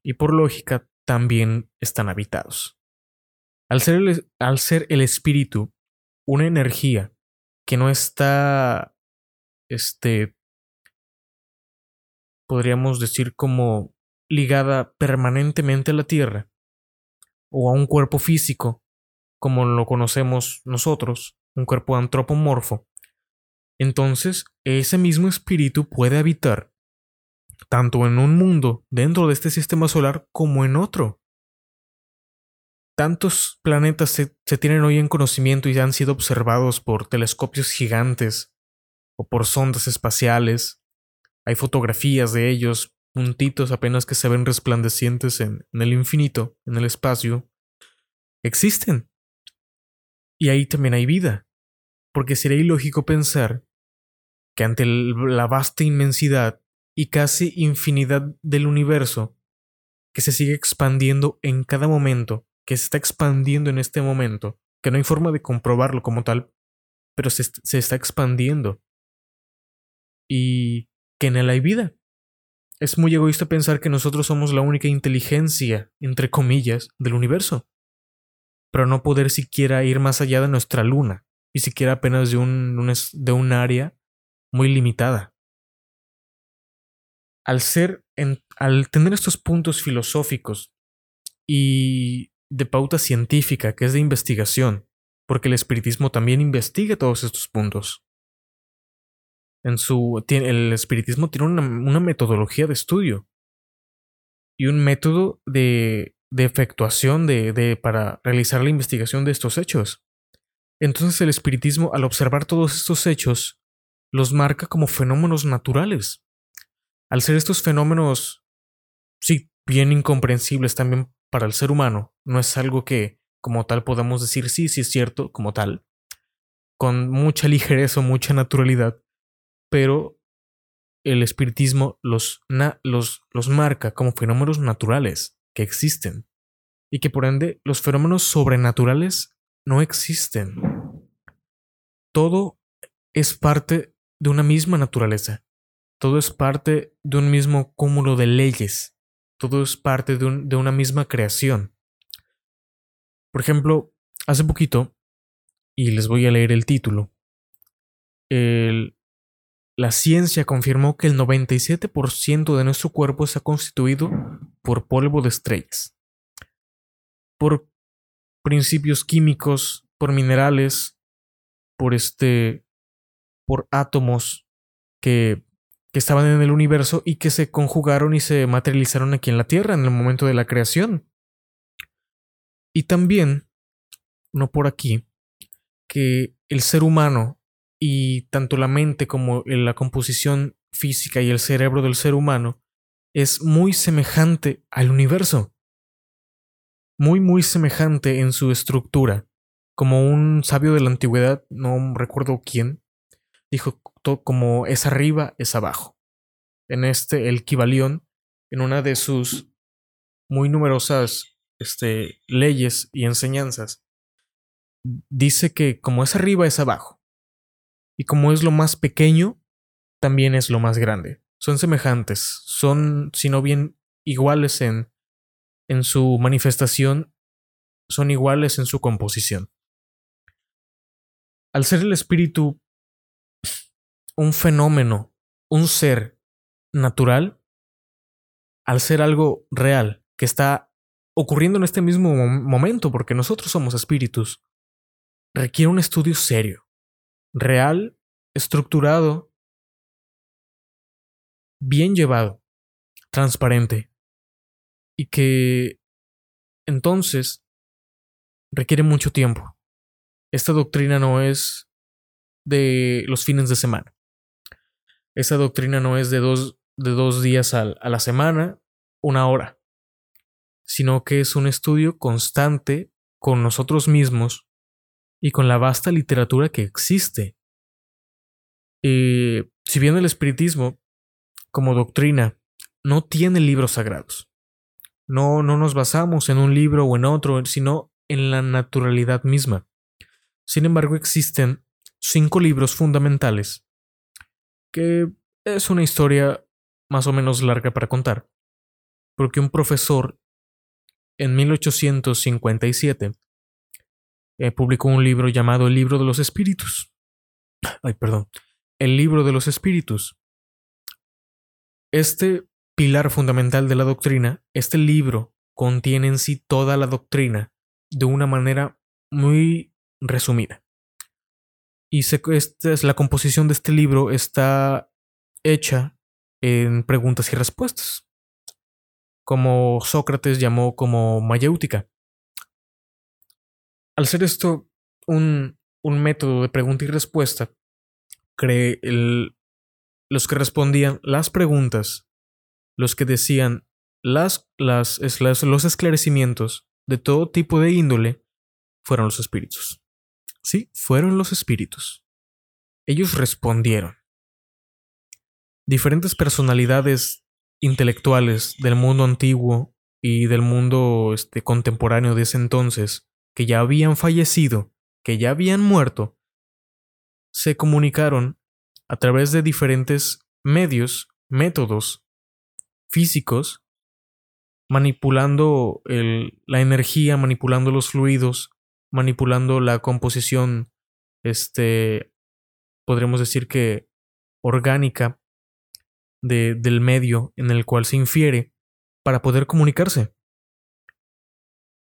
y por lógica también están habitados. Al ser el, al ser el espíritu una energía que no está este, podríamos decir como ligada permanentemente a la Tierra o a un cuerpo físico, como lo conocemos nosotros, un cuerpo antropomorfo, entonces ese mismo espíritu puede habitar tanto en un mundo dentro de este sistema solar como en otro. Tantos planetas se, tienen hoy en conocimiento y han sido observados por telescopios gigantes o por sondas espaciales. Hay fotografías de ellos, puntitos apenas que se ven resplandecientes en, el infinito, en el espacio. Existen. Y ahí también hay vida. Porque sería ilógico pensar que ante la vasta inmensidad y casi infinidad del universo, que se sigue expandiendo en cada momento, que se está expandiendo en este momento, que no hay forma de comprobarlo como tal, pero se, está expandiendo. Y que en él hay vida. Es muy egoísta pensar que nosotros somos la única inteligencia, entre comillas, del universo. Pero no poder siquiera ir más allá de nuestra luna, y siquiera apenas de un, de un área muy limitada. Al ser, al tener estos puntos filosóficos y de pauta científica, que es de investigación, porque el espiritismo también investiga todos estos puntos. En su, el espiritismo tiene una, metodología de estudio y un método de, de efectuación de, de, para realizar la investigación de estos hechos. Entonces el espiritismo, al observar todos estos hechos, los marca como fenómenos naturales. Al ser estos fenómenos, sí, bien incomprensibles también para el ser humano, no es algo que como tal podamos decir sí, sí es cierto, como tal, con mucha ligereza o mucha naturalidad, pero el espiritismo los, los, los marca como fenómenos naturales que existen y que por ende los fenómenos sobrenaturales no existen. Todo es parte de una misma naturaleza. Todo es parte de un mismo cúmulo de leyes. Todo es parte de, de una misma creación. Por ejemplo, hace poquito, y les voy a leer el título, la ciencia confirmó que el 97% de nuestro cuerpo está constituido por polvo de estrellas, por principios químicos, por minerales, por este por átomos que, que estaban en el universo y que se conjugaron y se materializaron aquí en la Tierra en el momento de la creación. Y también, no por aquí, que el ser humano y tanto la mente como la composición física y el cerebro del ser humano es muy semejante al universo. Muy, muy semejante en su estructura. Como un sabio de la antigüedad, no recuerdo quién, dijo como es arriba, es abajo. En este, el Kibalión, en una de sus muy numerosas este, leyes y enseñanzas, dice que como es arriba, es abajo. Y como es lo más pequeño, también es lo más grande. Son semejantes, son, si no bien iguales en, en su manifestación, son iguales en su composición. Al ser el espíritu un fenómeno, un ser natural, al ser algo real que está ocurriendo en este mismo momento, porque nosotros somos espíritus, requiere un estudio serio, real, estructurado, bien llevado, transparente, y que entonces requiere mucho tiempo. Esta doctrina no es de los fines de semana. Esa doctrina no es de dos, de dos días a la semana, una hora, sino que es un estudio constante con nosotros mismos y con la vasta literatura que existe. Eh, si bien el espiritismo, como doctrina, no tiene libros sagrados, no, no nos basamos en un libro o en otro, sino en la naturalidad misma. Sin embargo, existen cinco libros fundamentales que es una historia más o menos larga para contar, porque un profesor en 1857 eh, publicó un libro llamado El libro de los espíritus. Ay, perdón. El libro de los espíritus. Este pilar fundamental de la doctrina, este libro contiene en sí toda la doctrina de una manera muy resumida. Y esta es la composición de este libro está hecha en preguntas y respuestas, como Sócrates llamó como mayéutica. Al ser esto un, un método de pregunta y respuesta, cree los que respondían las preguntas, los que decían las, las, los esclarecimientos de todo tipo de índole, fueron los espíritus. Sí, fueron los espíritus. Ellos respondieron. Diferentes personalidades intelectuales del mundo antiguo y del mundo este, contemporáneo de ese entonces, que ya habían fallecido, que ya habían muerto, se comunicaron a través de diferentes medios, métodos físicos, manipulando la energía, manipulando los fluidos, manipulando la composición, este, podríamos decir que orgánica de, del medio en el cual se infiere para poder comunicarse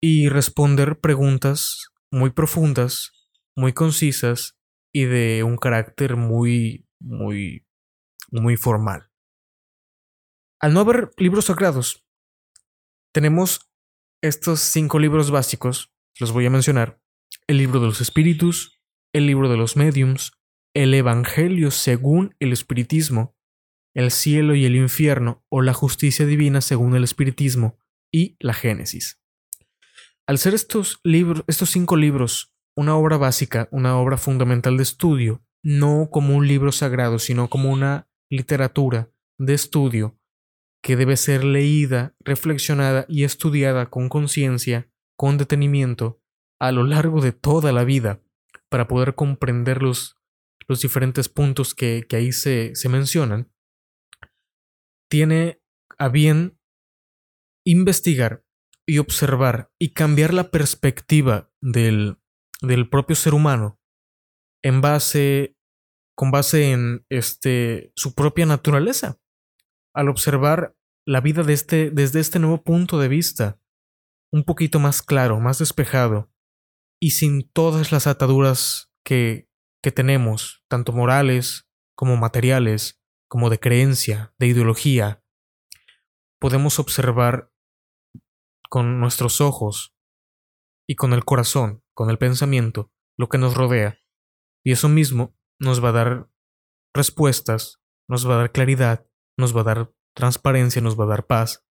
y responder preguntas muy profundas, muy concisas y de un carácter muy, muy, muy formal. Al no haber libros sagrados, tenemos estos cinco libros básicos, los voy a mencionar, el libro de los espíritus, el libro de los mediums, el Evangelio según el espiritismo, el cielo y el infierno o la justicia divina según el espiritismo y la Génesis. Al ser estos libros, estos cinco libros, una obra básica, una obra fundamental de estudio, no como un libro sagrado, sino como una literatura de estudio que debe ser leída, reflexionada y estudiada con conciencia, con detenimiento, a lo largo de toda la vida, para poder comprender los, los diferentes puntos que, que ahí se, se mencionan, tiene a bien investigar y observar y cambiar la perspectiva del, del propio ser humano en base con base en este su propia naturaleza. Al observar la vida de este, desde este nuevo punto de vista, un poquito más claro, más despejado, y sin todas las ataduras que, que tenemos, tanto morales como materiales, como de creencia, de ideología, podemos observar con nuestros ojos y con el corazón, con el pensamiento, lo que nos rodea, y eso mismo nos va a dar respuestas, nos va a dar claridad, nos va a dar transparencia, nos va a dar paz,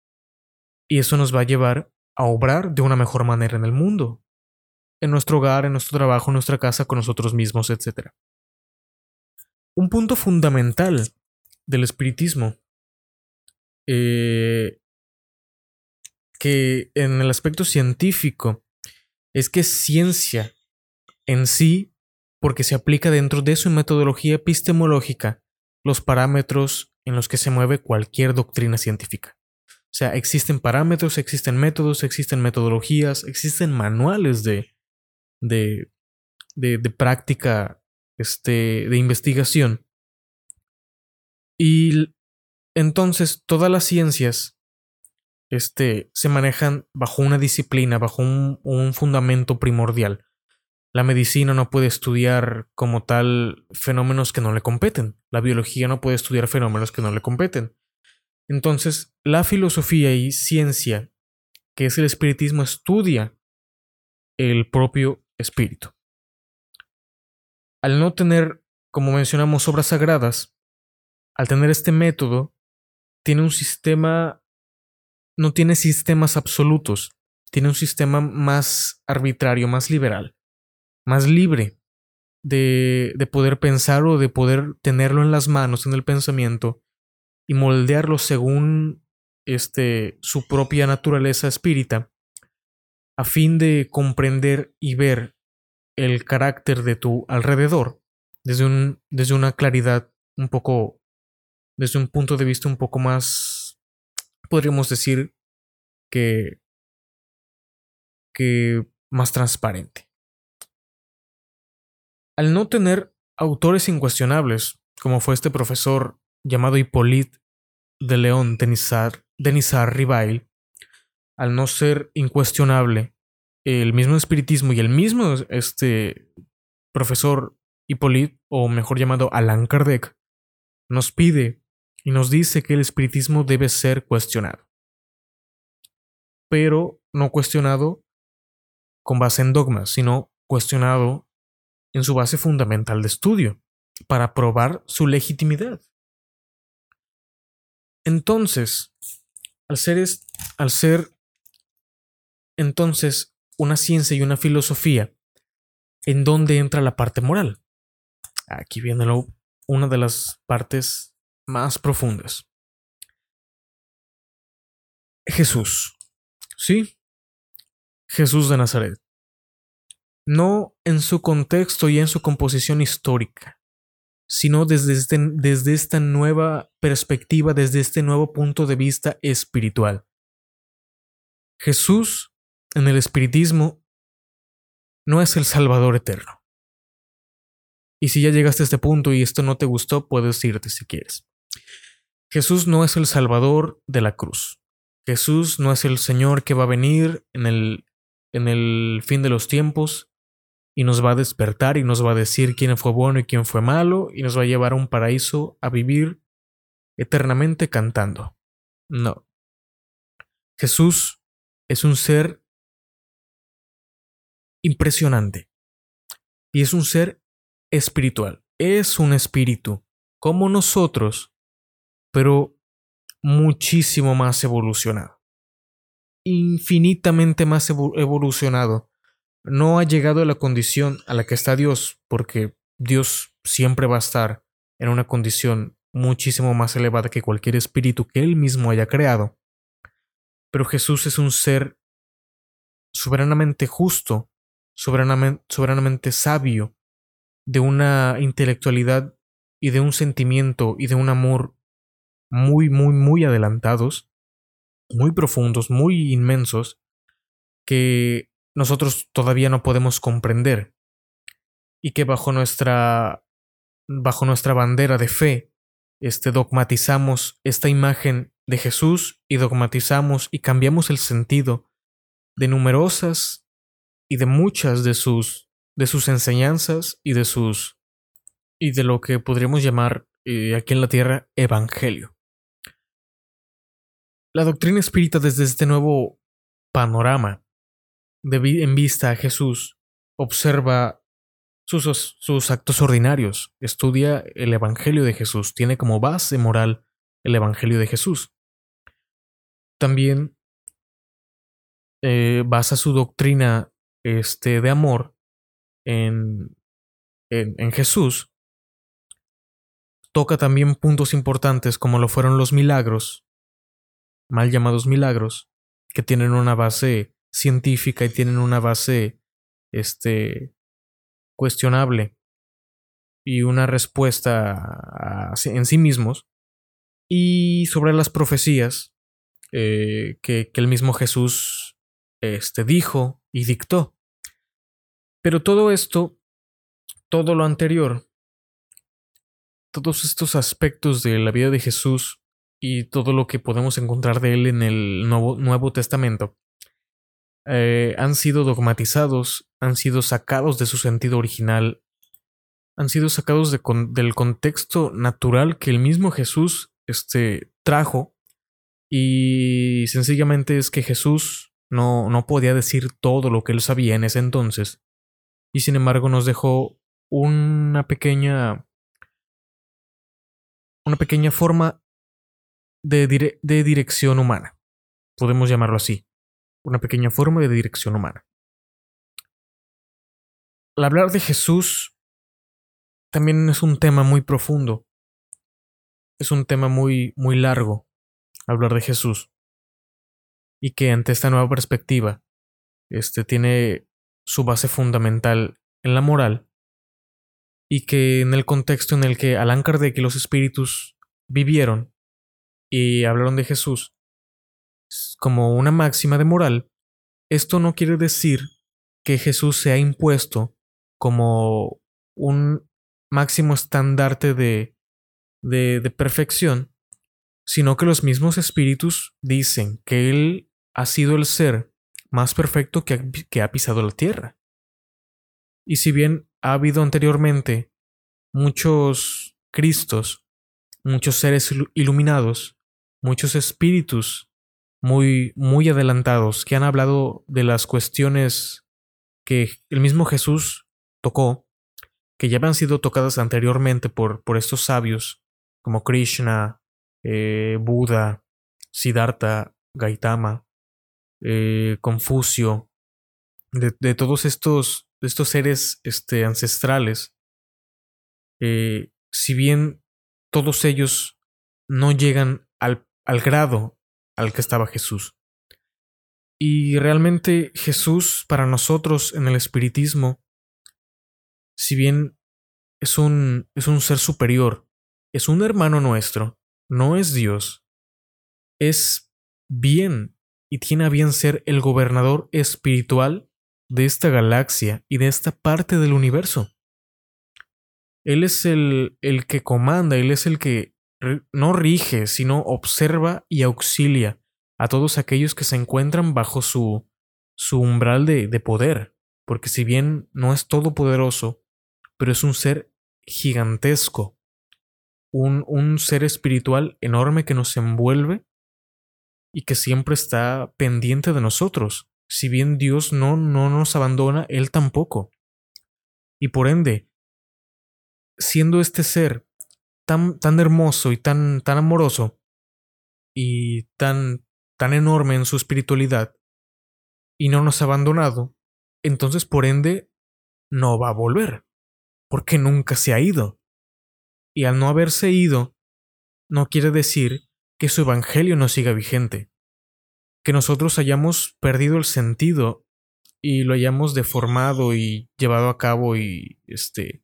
y eso nos va a llevar a obrar de una mejor manera en el mundo, en nuestro hogar, en nuestro trabajo, en nuestra casa, con nosotros mismos, etc. Un punto fundamental del espiritismo eh, que en el aspecto científico es que ciencia en sí, porque se aplica dentro de su metodología epistemológica los parámetros en los que se mueve cualquier doctrina científica. O sea, existen parámetros, existen métodos, existen metodologías, existen manuales de, de, de, práctica, este, de investigación. Y entonces todas las ciencias este, se manejan bajo una disciplina, bajo un, un fundamento primordial. La medicina no puede estudiar como tal fenómenos que no le competen. La biología no puede estudiar fenómenos que no le competen. Entonces, la filosofía y ciencia, que es el espiritismo, estudia el propio espíritu. Al no tener, como mencionamos, obras sagradas, al tener este método, tiene un sistema, no tiene sistemas absolutos, tiene un sistema más arbitrario, más liberal más libre de, de poder pensar o de poder tenerlo en las manos, en el pensamiento, y moldearlo según este, su propia naturaleza espírita, a fin de comprender y ver el carácter de tu alrededor desde, un, desde una claridad un poco, desde un punto de vista un poco más, podríamos decir que, que más transparente. Al no tener autores incuestionables, como fue este profesor llamado Hippolyte de León Denisar, Denisar Rivail, al no ser incuestionable el mismo espiritismo y el mismo este profesor Hippolyte, o mejor llamado Allan Kardec, nos pide y nos dice que el espiritismo debe ser cuestionado. Pero no cuestionado con base en dogmas, sino cuestionado en su base fundamental de estudio, para probar su legitimidad. Entonces, al ser, al ser entonces una ciencia y una filosofía, ¿en dónde entra la parte moral? Aquí viene una de las partes más profundas. Jesús. ¿Sí? Jesús de Nazaret. No en su contexto y en su composición histórica, sino desde, este, desde esta nueva perspectiva, desde este nuevo punto de vista espiritual. Jesús en el espiritismo no es el Salvador eterno. Y si ya llegaste a este punto y esto no te gustó, puedes irte si quieres. Jesús no es el Salvador de la cruz. Jesús no es el Señor que va a venir en el, en el fin de los tiempos y nos va a despertar y nos va a decir quién fue bueno y quién fue malo y nos va a llevar a un paraíso a vivir eternamente cantando. No. Jesús es un ser impresionante y es un ser espiritual. Es un espíritu como nosotros pero muchísimo más evolucionado. Infinitamente más evolucionado. No ha llegado a la condición a la que está Dios, porque Dios siempre va a estar en una condición muchísimo más elevada que cualquier espíritu que Él mismo haya creado. Pero Jesús es un ser soberanamente justo, soberanamente, soberanamente sabio, de una intelectualidad y de un sentimiento y de un amor muy, muy, muy adelantados, muy profundos, muy inmensos, que nosotros todavía no podemos comprender y que bajo nuestra bajo nuestra bandera de fe este dogmatizamos esta imagen de Jesús y dogmatizamos y cambiamos el sentido de numerosas y de muchas de sus de sus enseñanzas y de sus y de lo que podríamos llamar eh, aquí en la tierra evangelio. La doctrina espírita desde este nuevo panorama, de en vista a Jesús, observa sus, sus actos ordinarios, estudia el Evangelio de Jesús, tiene como base moral el Evangelio de Jesús. También eh, basa su doctrina este, de amor en, en, en, Jesús. Toca también puntos importantes como lo fueron los milagros, mal llamados milagros, que tienen una base científica y tienen una base este, cuestionable y una respuesta en sí mismos, y sobre las profecías eh, que, que, el mismo Jesús este, dijo y dictó. Pero todo esto, todo lo anterior, todos estos aspectos de la vida de Jesús y todo lo que podemos encontrar de él en el Nuevo, Nuevo Testamento eh, han sido dogmatizados, han sido sacados de su sentido original, han sido sacados del contexto natural que el mismo Jesús este, trajo y sencillamente es que Jesús no, no podía decir todo lo que él sabía en ese entonces y sin embargo nos dejó una pequeña una pequeña forma de, de dirección humana. Podemos llamarlo así. Una pequeña forma de dirección humana. Al hablar de Jesús también es un tema muy profundo. Es un tema muy, muy largo hablar de Jesús. Y que ante esta nueva perspectiva, este tiene su base fundamental en la moral. Y que en el contexto en el que Allan Kardec y los espíritus vivieron, y hablaron de Jesús como una máxima de moral, esto no quiere decir que Jesús se ha impuesto como un máximo estandarte de, de, perfección, sino que los mismos espíritus dicen que Él ha sido el ser más perfecto que ha pisado la tierra. Y si bien ha habido anteriormente muchos Cristos muchos seres iluminados, muchos espíritus muy, muy adelantados que han hablado de las cuestiones que el mismo Jesús tocó, que ya habían sido tocadas anteriormente por, por estos sabios como Krishna, eh, Buda, Siddhartha, Gaitama, eh, Confucio, de, todos estos, estos seres este, ancestrales, eh, si bien todos ellos no llegan al, grado al que estaba Jesús. Y realmente Jesús para nosotros en el espiritismo, si bien es un, es un ser superior, es un hermano nuestro, no es Dios, es bien y tiene a bien ser el gobernador espiritual de esta galaxia y de esta parte del universo. Él es el, el que comanda, Él es el que no rige, sino observa y auxilia a todos aquellos que se encuentran bajo su, su umbral de, de poder, porque si bien no es todopoderoso, pero es un ser gigantesco, un, un ser espiritual enorme que nos envuelve y que siempre está pendiente de nosotros. Si bien Dios no, no nos abandona, Él tampoco. Y por ende, siendo este ser tan, tan hermoso y tan, tan amoroso y tan, tan enorme en su espiritualidad y no nos ha abandonado, entonces por ende no va a volver, porque nunca se ha ido. Y al no haberse ido, no quiere decir que su evangelio no siga vigente, que nosotros hayamos perdido el sentido y lo hayamos deformado y llevado a cabo y este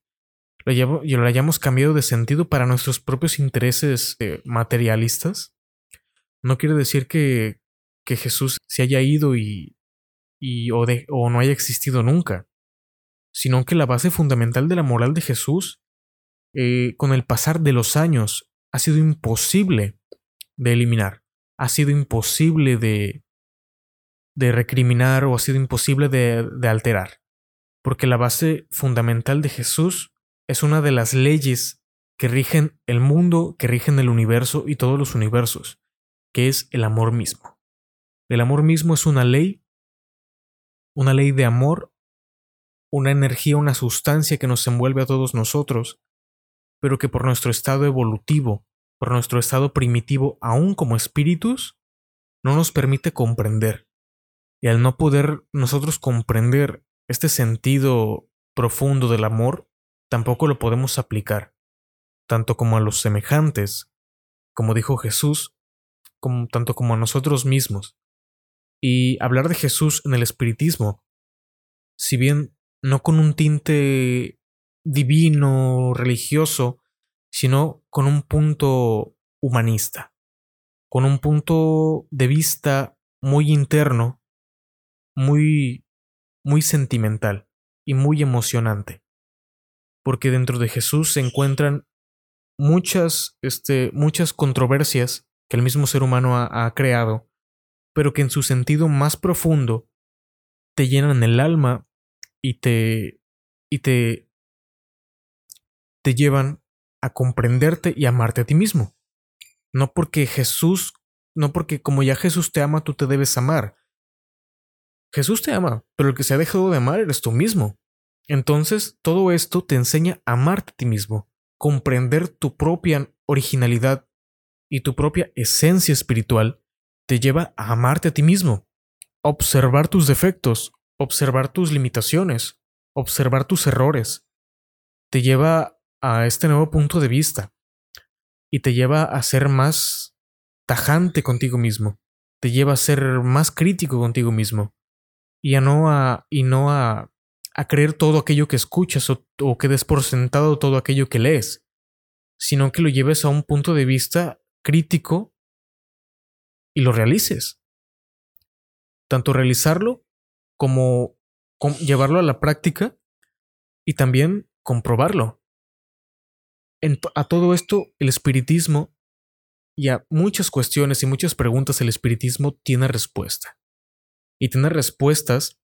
lo, lo hayamos cambiado de sentido para nuestros propios intereses eh, materialistas, no quiere decir que, que Jesús se haya ido y, y o, o no haya existido nunca, sino que la base fundamental de la moral de Jesús, eh, con el pasar de los años, ha sido imposible de eliminar. Ha sido imposible de, de recriminar o ha sido imposible de, de alterar. Porque la base fundamental de Jesús es una de las leyes que rigen el mundo, que rigen el universo y todos los universos, que es el amor mismo. El amor mismo es una ley, una ley de amor, una energía, una sustancia que nos envuelve a todos nosotros, pero que por nuestro estado evolutivo por nuestro estado primitivo aún como espíritus, no nos permite comprender. Y al no poder nosotros comprender este sentido profundo del amor, tampoco lo podemos aplicar, tanto como a los semejantes, como dijo Jesús, como, tanto como a nosotros mismos. Y hablar de Jesús en el espiritismo, si bien no con un tinte divino, religioso, sino con un punto humanista, con un punto de vista muy interno, muy, muy sentimental y muy emocionante. Porque dentro de Jesús se encuentran muchas, este, muchas controversias que el mismo ser humano ha, ha creado, pero que en su sentido más profundo te llenan el alma y te, y te, te llevan a comprenderte y amarte a ti mismo. No porque Jesús, no porque como ya Jesús te ama, tú te debes amar. Jesús te ama, pero el que se ha dejado de amar eres tú mismo. Entonces, todo esto te enseña a amarte a ti mismo, comprender tu propia originalidad y tu propia esencia espiritual te lleva a amarte a ti mismo, observar tus defectos, observar tus limitaciones, observar tus errores. Te lleva a este nuevo punto de vista y te lleva a ser más tajante contigo mismo, te lleva a ser más crítico contigo mismo y a no a, y no a, a creer todo aquello que escuchas o, que des por sentado todo aquello que lees, sino que lo lleves a un punto de vista crítico y lo realices. Tanto realizarlo como llevarlo a la práctica y también comprobarlo a todo esto, el espiritismo y a muchas cuestiones y muchas preguntas, el espiritismo tiene respuesta. Y tiene respuestas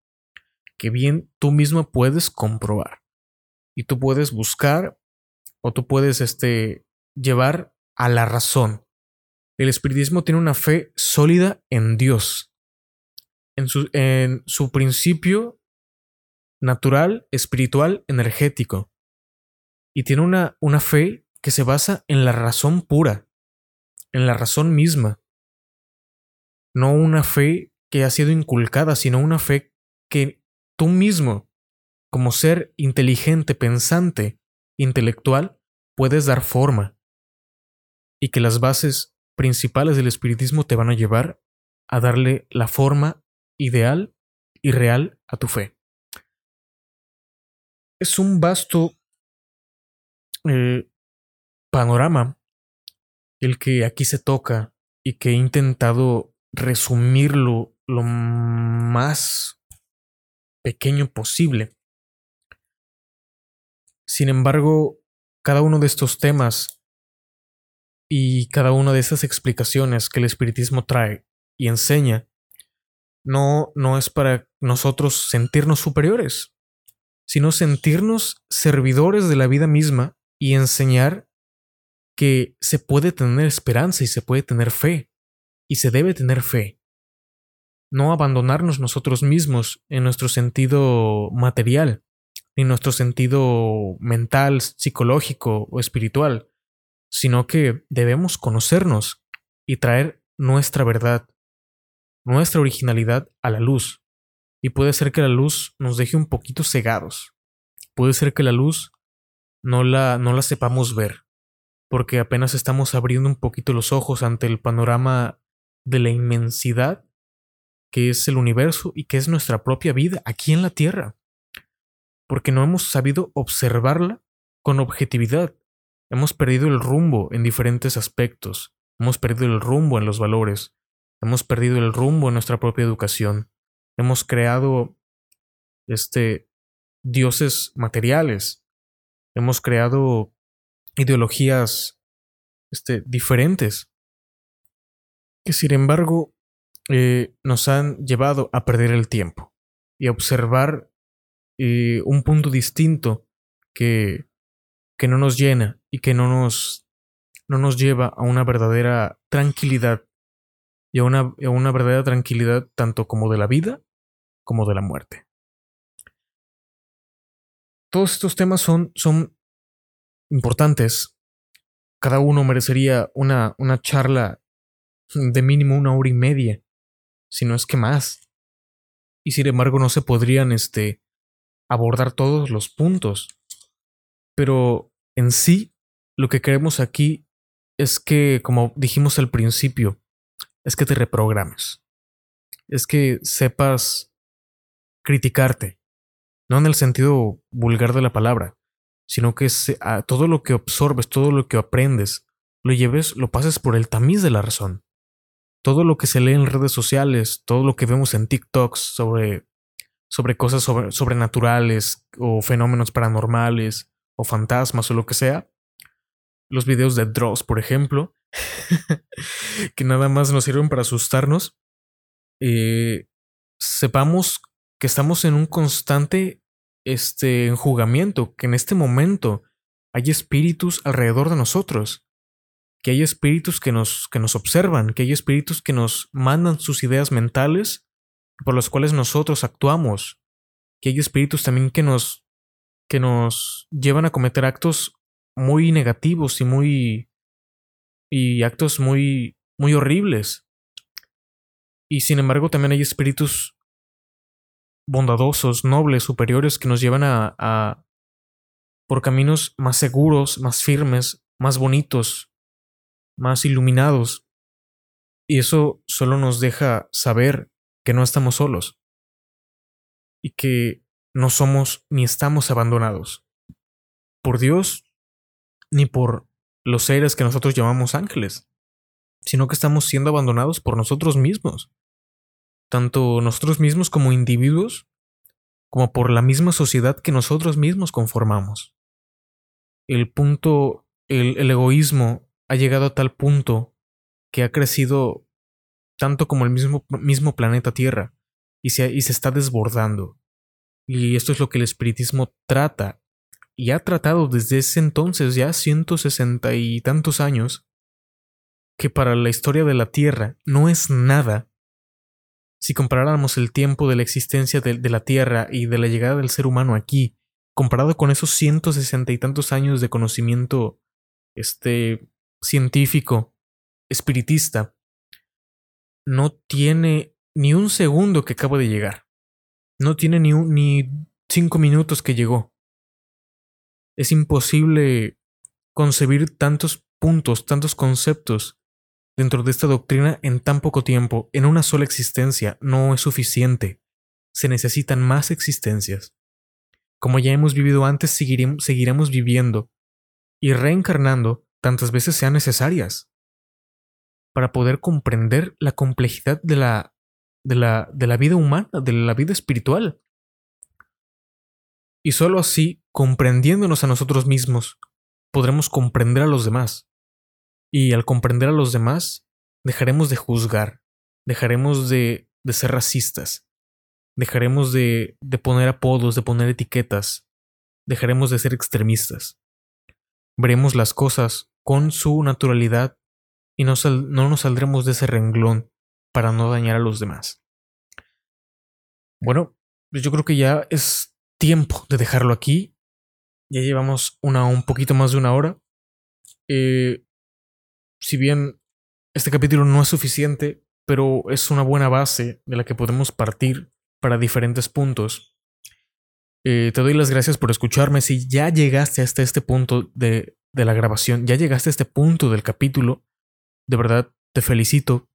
que bien tú mismo puedes comprobar. Y tú puedes buscar o tú puedes este, llevar a la razón. El espiritismo tiene una fe sólida en Dios, en su, en su principio natural, espiritual, energético. Y tiene una, una fe que se basa en la razón pura, en la razón misma. No una fe que ha sido inculcada, sino una fe que tú mismo, como ser inteligente, pensante, intelectual, puedes dar forma. Y que las bases principales del espiritismo te van a llevar a darle la forma ideal y real a tu fe. Es un vasto eh, panorama el que aquí se toca y que he intentado resumirlo lo más pequeño posible. Sin embargo, cada uno de estos temas y cada una de esas explicaciones que el espiritismo trae y enseña no, no es para nosotros sentirnos superiores, sino sentirnos servidores de la vida misma y enseñar que se puede tener esperanza y se puede tener fe, y se debe tener fe. No abandonarnos nosotros mismos en nuestro sentido material, ni nuestro sentido mental, psicológico o espiritual, sino que debemos conocernos y traer nuestra verdad, nuestra originalidad a la luz. Y puede ser que la luz nos deje un poquito cegados. Puede ser que la luz no la, no la sepamos ver, porque apenas estamos abriendo un poquito los ojos ante el panorama de la inmensidad que es el universo y que es nuestra propia vida aquí en la Tierra, porque no hemos sabido observarla con objetividad. Hemos perdido el rumbo en diferentes aspectos, hemos perdido el rumbo en los valores, hemos perdido el rumbo en nuestra propia educación, hemos creado este dioses materiales, hemos creado ideologías este, diferentes. Que sin embargo eh, nos han llevado a perder el tiempo y a observar eh, un punto distinto que, que no nos llena y que no nos, no nos lleva a una verdadera tranquilidad y a una, a una verdadera tranquilidad tanto como de la vida como de la muerte. Todos estos temas son, son importantes. Cada uno merecería una, una charla de mínimo una hora y media, si no es que más. Y sin embargo no se podrían este, abordar todos los puntos. Pero en sí, lo que queremos aquí es que, como dijimos al principio, es que te reprogrames. Es que sepas criticarte. No en el sentido vulgar de la palabra, sino que todo lo que absorbes, todo lo que aprendes, lo lleves, lo pases por el tamiz de la razón. Todo lo que se lee en redes sociales, todo lo que vemos en TikToks sobre, sobre cosas sobrenaturales o fenómenos paranormales o fantasmas o lo que sea. Los videos de Dross, por ejemplo, [LAUGHS] que nada más nos sirven para asustarnos. Eh, sepamos que estamos en un constante este enjugamiento, que en este momento hay espíritus alrededor de nosotros, que hay espíritus que nos, que nos observan, que hay espíritus que nos mandan sus ideas mentales por las cuales nosotros actuamos, que hay espíritus también que nos, que nos llevan a cometer actos muy negativos y muy y actos muy muy horribles. Y sin embargo también hay espíritus bondadosos, nobles, superiores que nos llevan a, a por caminos más seguros, más firmes, más bonitos, más iluminados. Y eso solo nos deja saber que no estamos solos y que no somos ni estamos abandonados por Dios ni por los seres que nosotros llamamos ángeles, sino que estamos siendo abandonados por nosotros mismos tanto nosotros mismos como individuos, como por la misma sociedad que nosotros mismos conformamos. El punto, el, egoísmo ha llegado a tal punto que ha crecido tanto como el mismo, mismo planeta Tierra y se, y se está desbordando. Y esto es lo que el espiritismo trata y ha tratado desde ese entonces, ya 160 y tantos años, que para la historia de la Tierra no es nada, si comparáramos el tiempo de la existencia de, de la Tierra y de la llegada del ser humano aquí, comparado con esos ciento sesenta y tantos años de conocimiento este, científico, espiritista, no tiene ni un segundo que acaba de llegar. No tiene ni, un, ni cinco minutos que llegó. Es imposible concebir tantos puntos, tantos conceptos dentro de esta doctrina en tan poco tiempo, en una sola existencia. No es suficiente. Se necesitan más existencias. Como ya hemos vivido antes, seguiremos viviendo y reencarnando tantas veces sean necesarias para poder comprender la complejidad de la, de la, de la vida humana, de la vida espiritual. Y solo así, comprendiéndonos a nosotros mismos, podremos comprender a los demás. Y al comprender a los demás, dejaremos de juzgar, dejaremos de, de ser racistas, dejaremos de, de poner apodos, de poner etiquetas, dejaremos de ser extremistas. Veremos las cosas con su naturalidad y no, no nos saldremos de ese renglón para no dañar a los demás. Bueno, pues yo creo que ya es tiempo de dejarlo aquí. Ya llevamos una un poquito más de una hora. Eh, si bien este capítulo no es suficiente, pero es una buena base de la que podemos partir para diferentes puntos. Eh, te doy las gracias por escucharme. Si ya llegaste hasta este punto de, de la grabación, ya llegaste a este punto del capítulo, de verdad te felicito,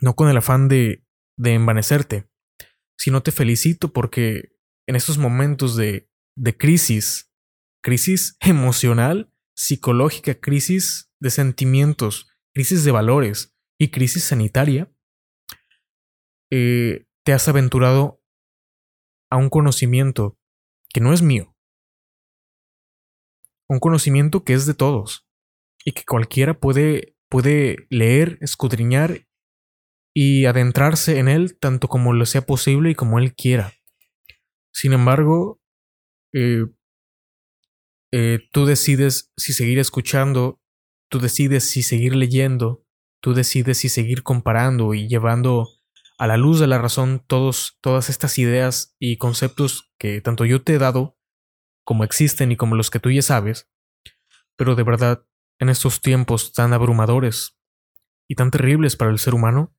no con el afán de, de envanecerte, sino te felicito porque en estos momentos de, de crisis, crisis emocional, psicológica, crisis de sentimientos, crisis de valores y crisis sanitaria, eh, te has aventurado a un conocimiento que no es mío, un conocimiento que es de todos y que cualquiera puede, puede leer, escudriñar y adentrarse en él tanto como lo sea posible y como él quiera. Sin embargo, eh, eh, tú decides si seguir escuchando, tú decides si seguir leyendo, tú decides si seguir comparando y llevando a la luz de la razón todos, todas estas ideas y conceptos que tanto yo te he dado como existen y como los que tú ya sabes, pero de verdad, en estos tiempos tan abrumadores y tan terribles para el ser humano,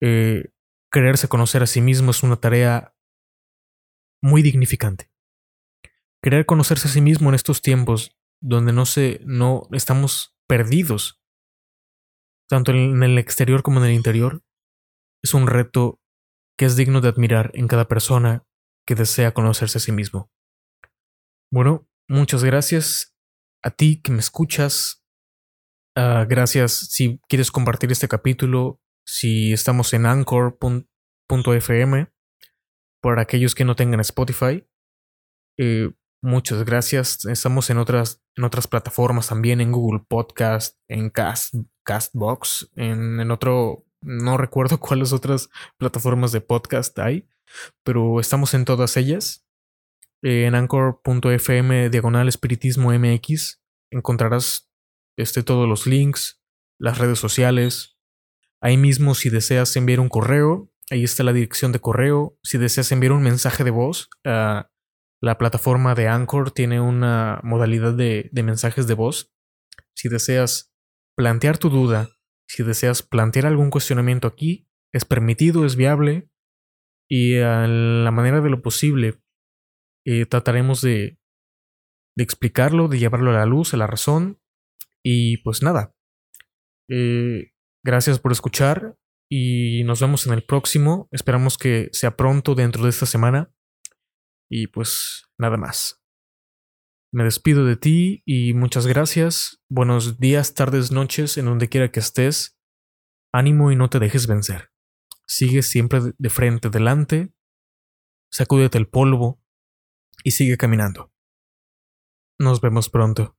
eh, conocer a sí mismo es una tarea muy dignificante. Querer conocerse a sí mismo en estos tiempos donde no se, no estamos perdidos, tanto en el exterior como en el interior, es un reto que es digno de admirar en cada persona que desea conocerse a sí mismo. Bueno, muchas gracias a ti que me escuchas. Ah, gracias si quieres compartir este capítulo, si estamos en anchor.fm, por aquellos que no tengan Spotify. Eh, muchas gracias. Estamos en otras, en otras plataformas también, en Google Podcast, en Cast, Castbox, en, en otro, no [LAUGHS] recuerdo cuáles otras plataformas de podcast hay, pero estamos en todas ellas. Eh, en anchor.fm diagonal espiritismo mx encontrarás este, todos los links, las redes sociales. Ahí mismo si deseas enviar un correo, ahí está la dirección de correo. Si deseas enviar un mensaje de voz, uh, la plataforma de Anchor tiene una modalidad de, de mensajes de voz. Si deseas plantear tu duda, si deseas plantear algún cuestionamiento aquí, es permitido, es viable y a la manera de lo posible eh, trataremos de, explicarlo, de llevarlo a la luz, a la razón. Y pues nada. Eh, gracias por escuchar y nos vemos en el próximo. Esperamos que sea pronto dentro de esta semana. Y pues nada más. Me despido de ti y muchas gracias. Buenos días, tardes, noches, en donde quiera que estés. Ánimo y no te dejes vencer. Sigue siempre de frente, delante. Sacúdete el polvo y sigue caminando. Nos vemos pronto.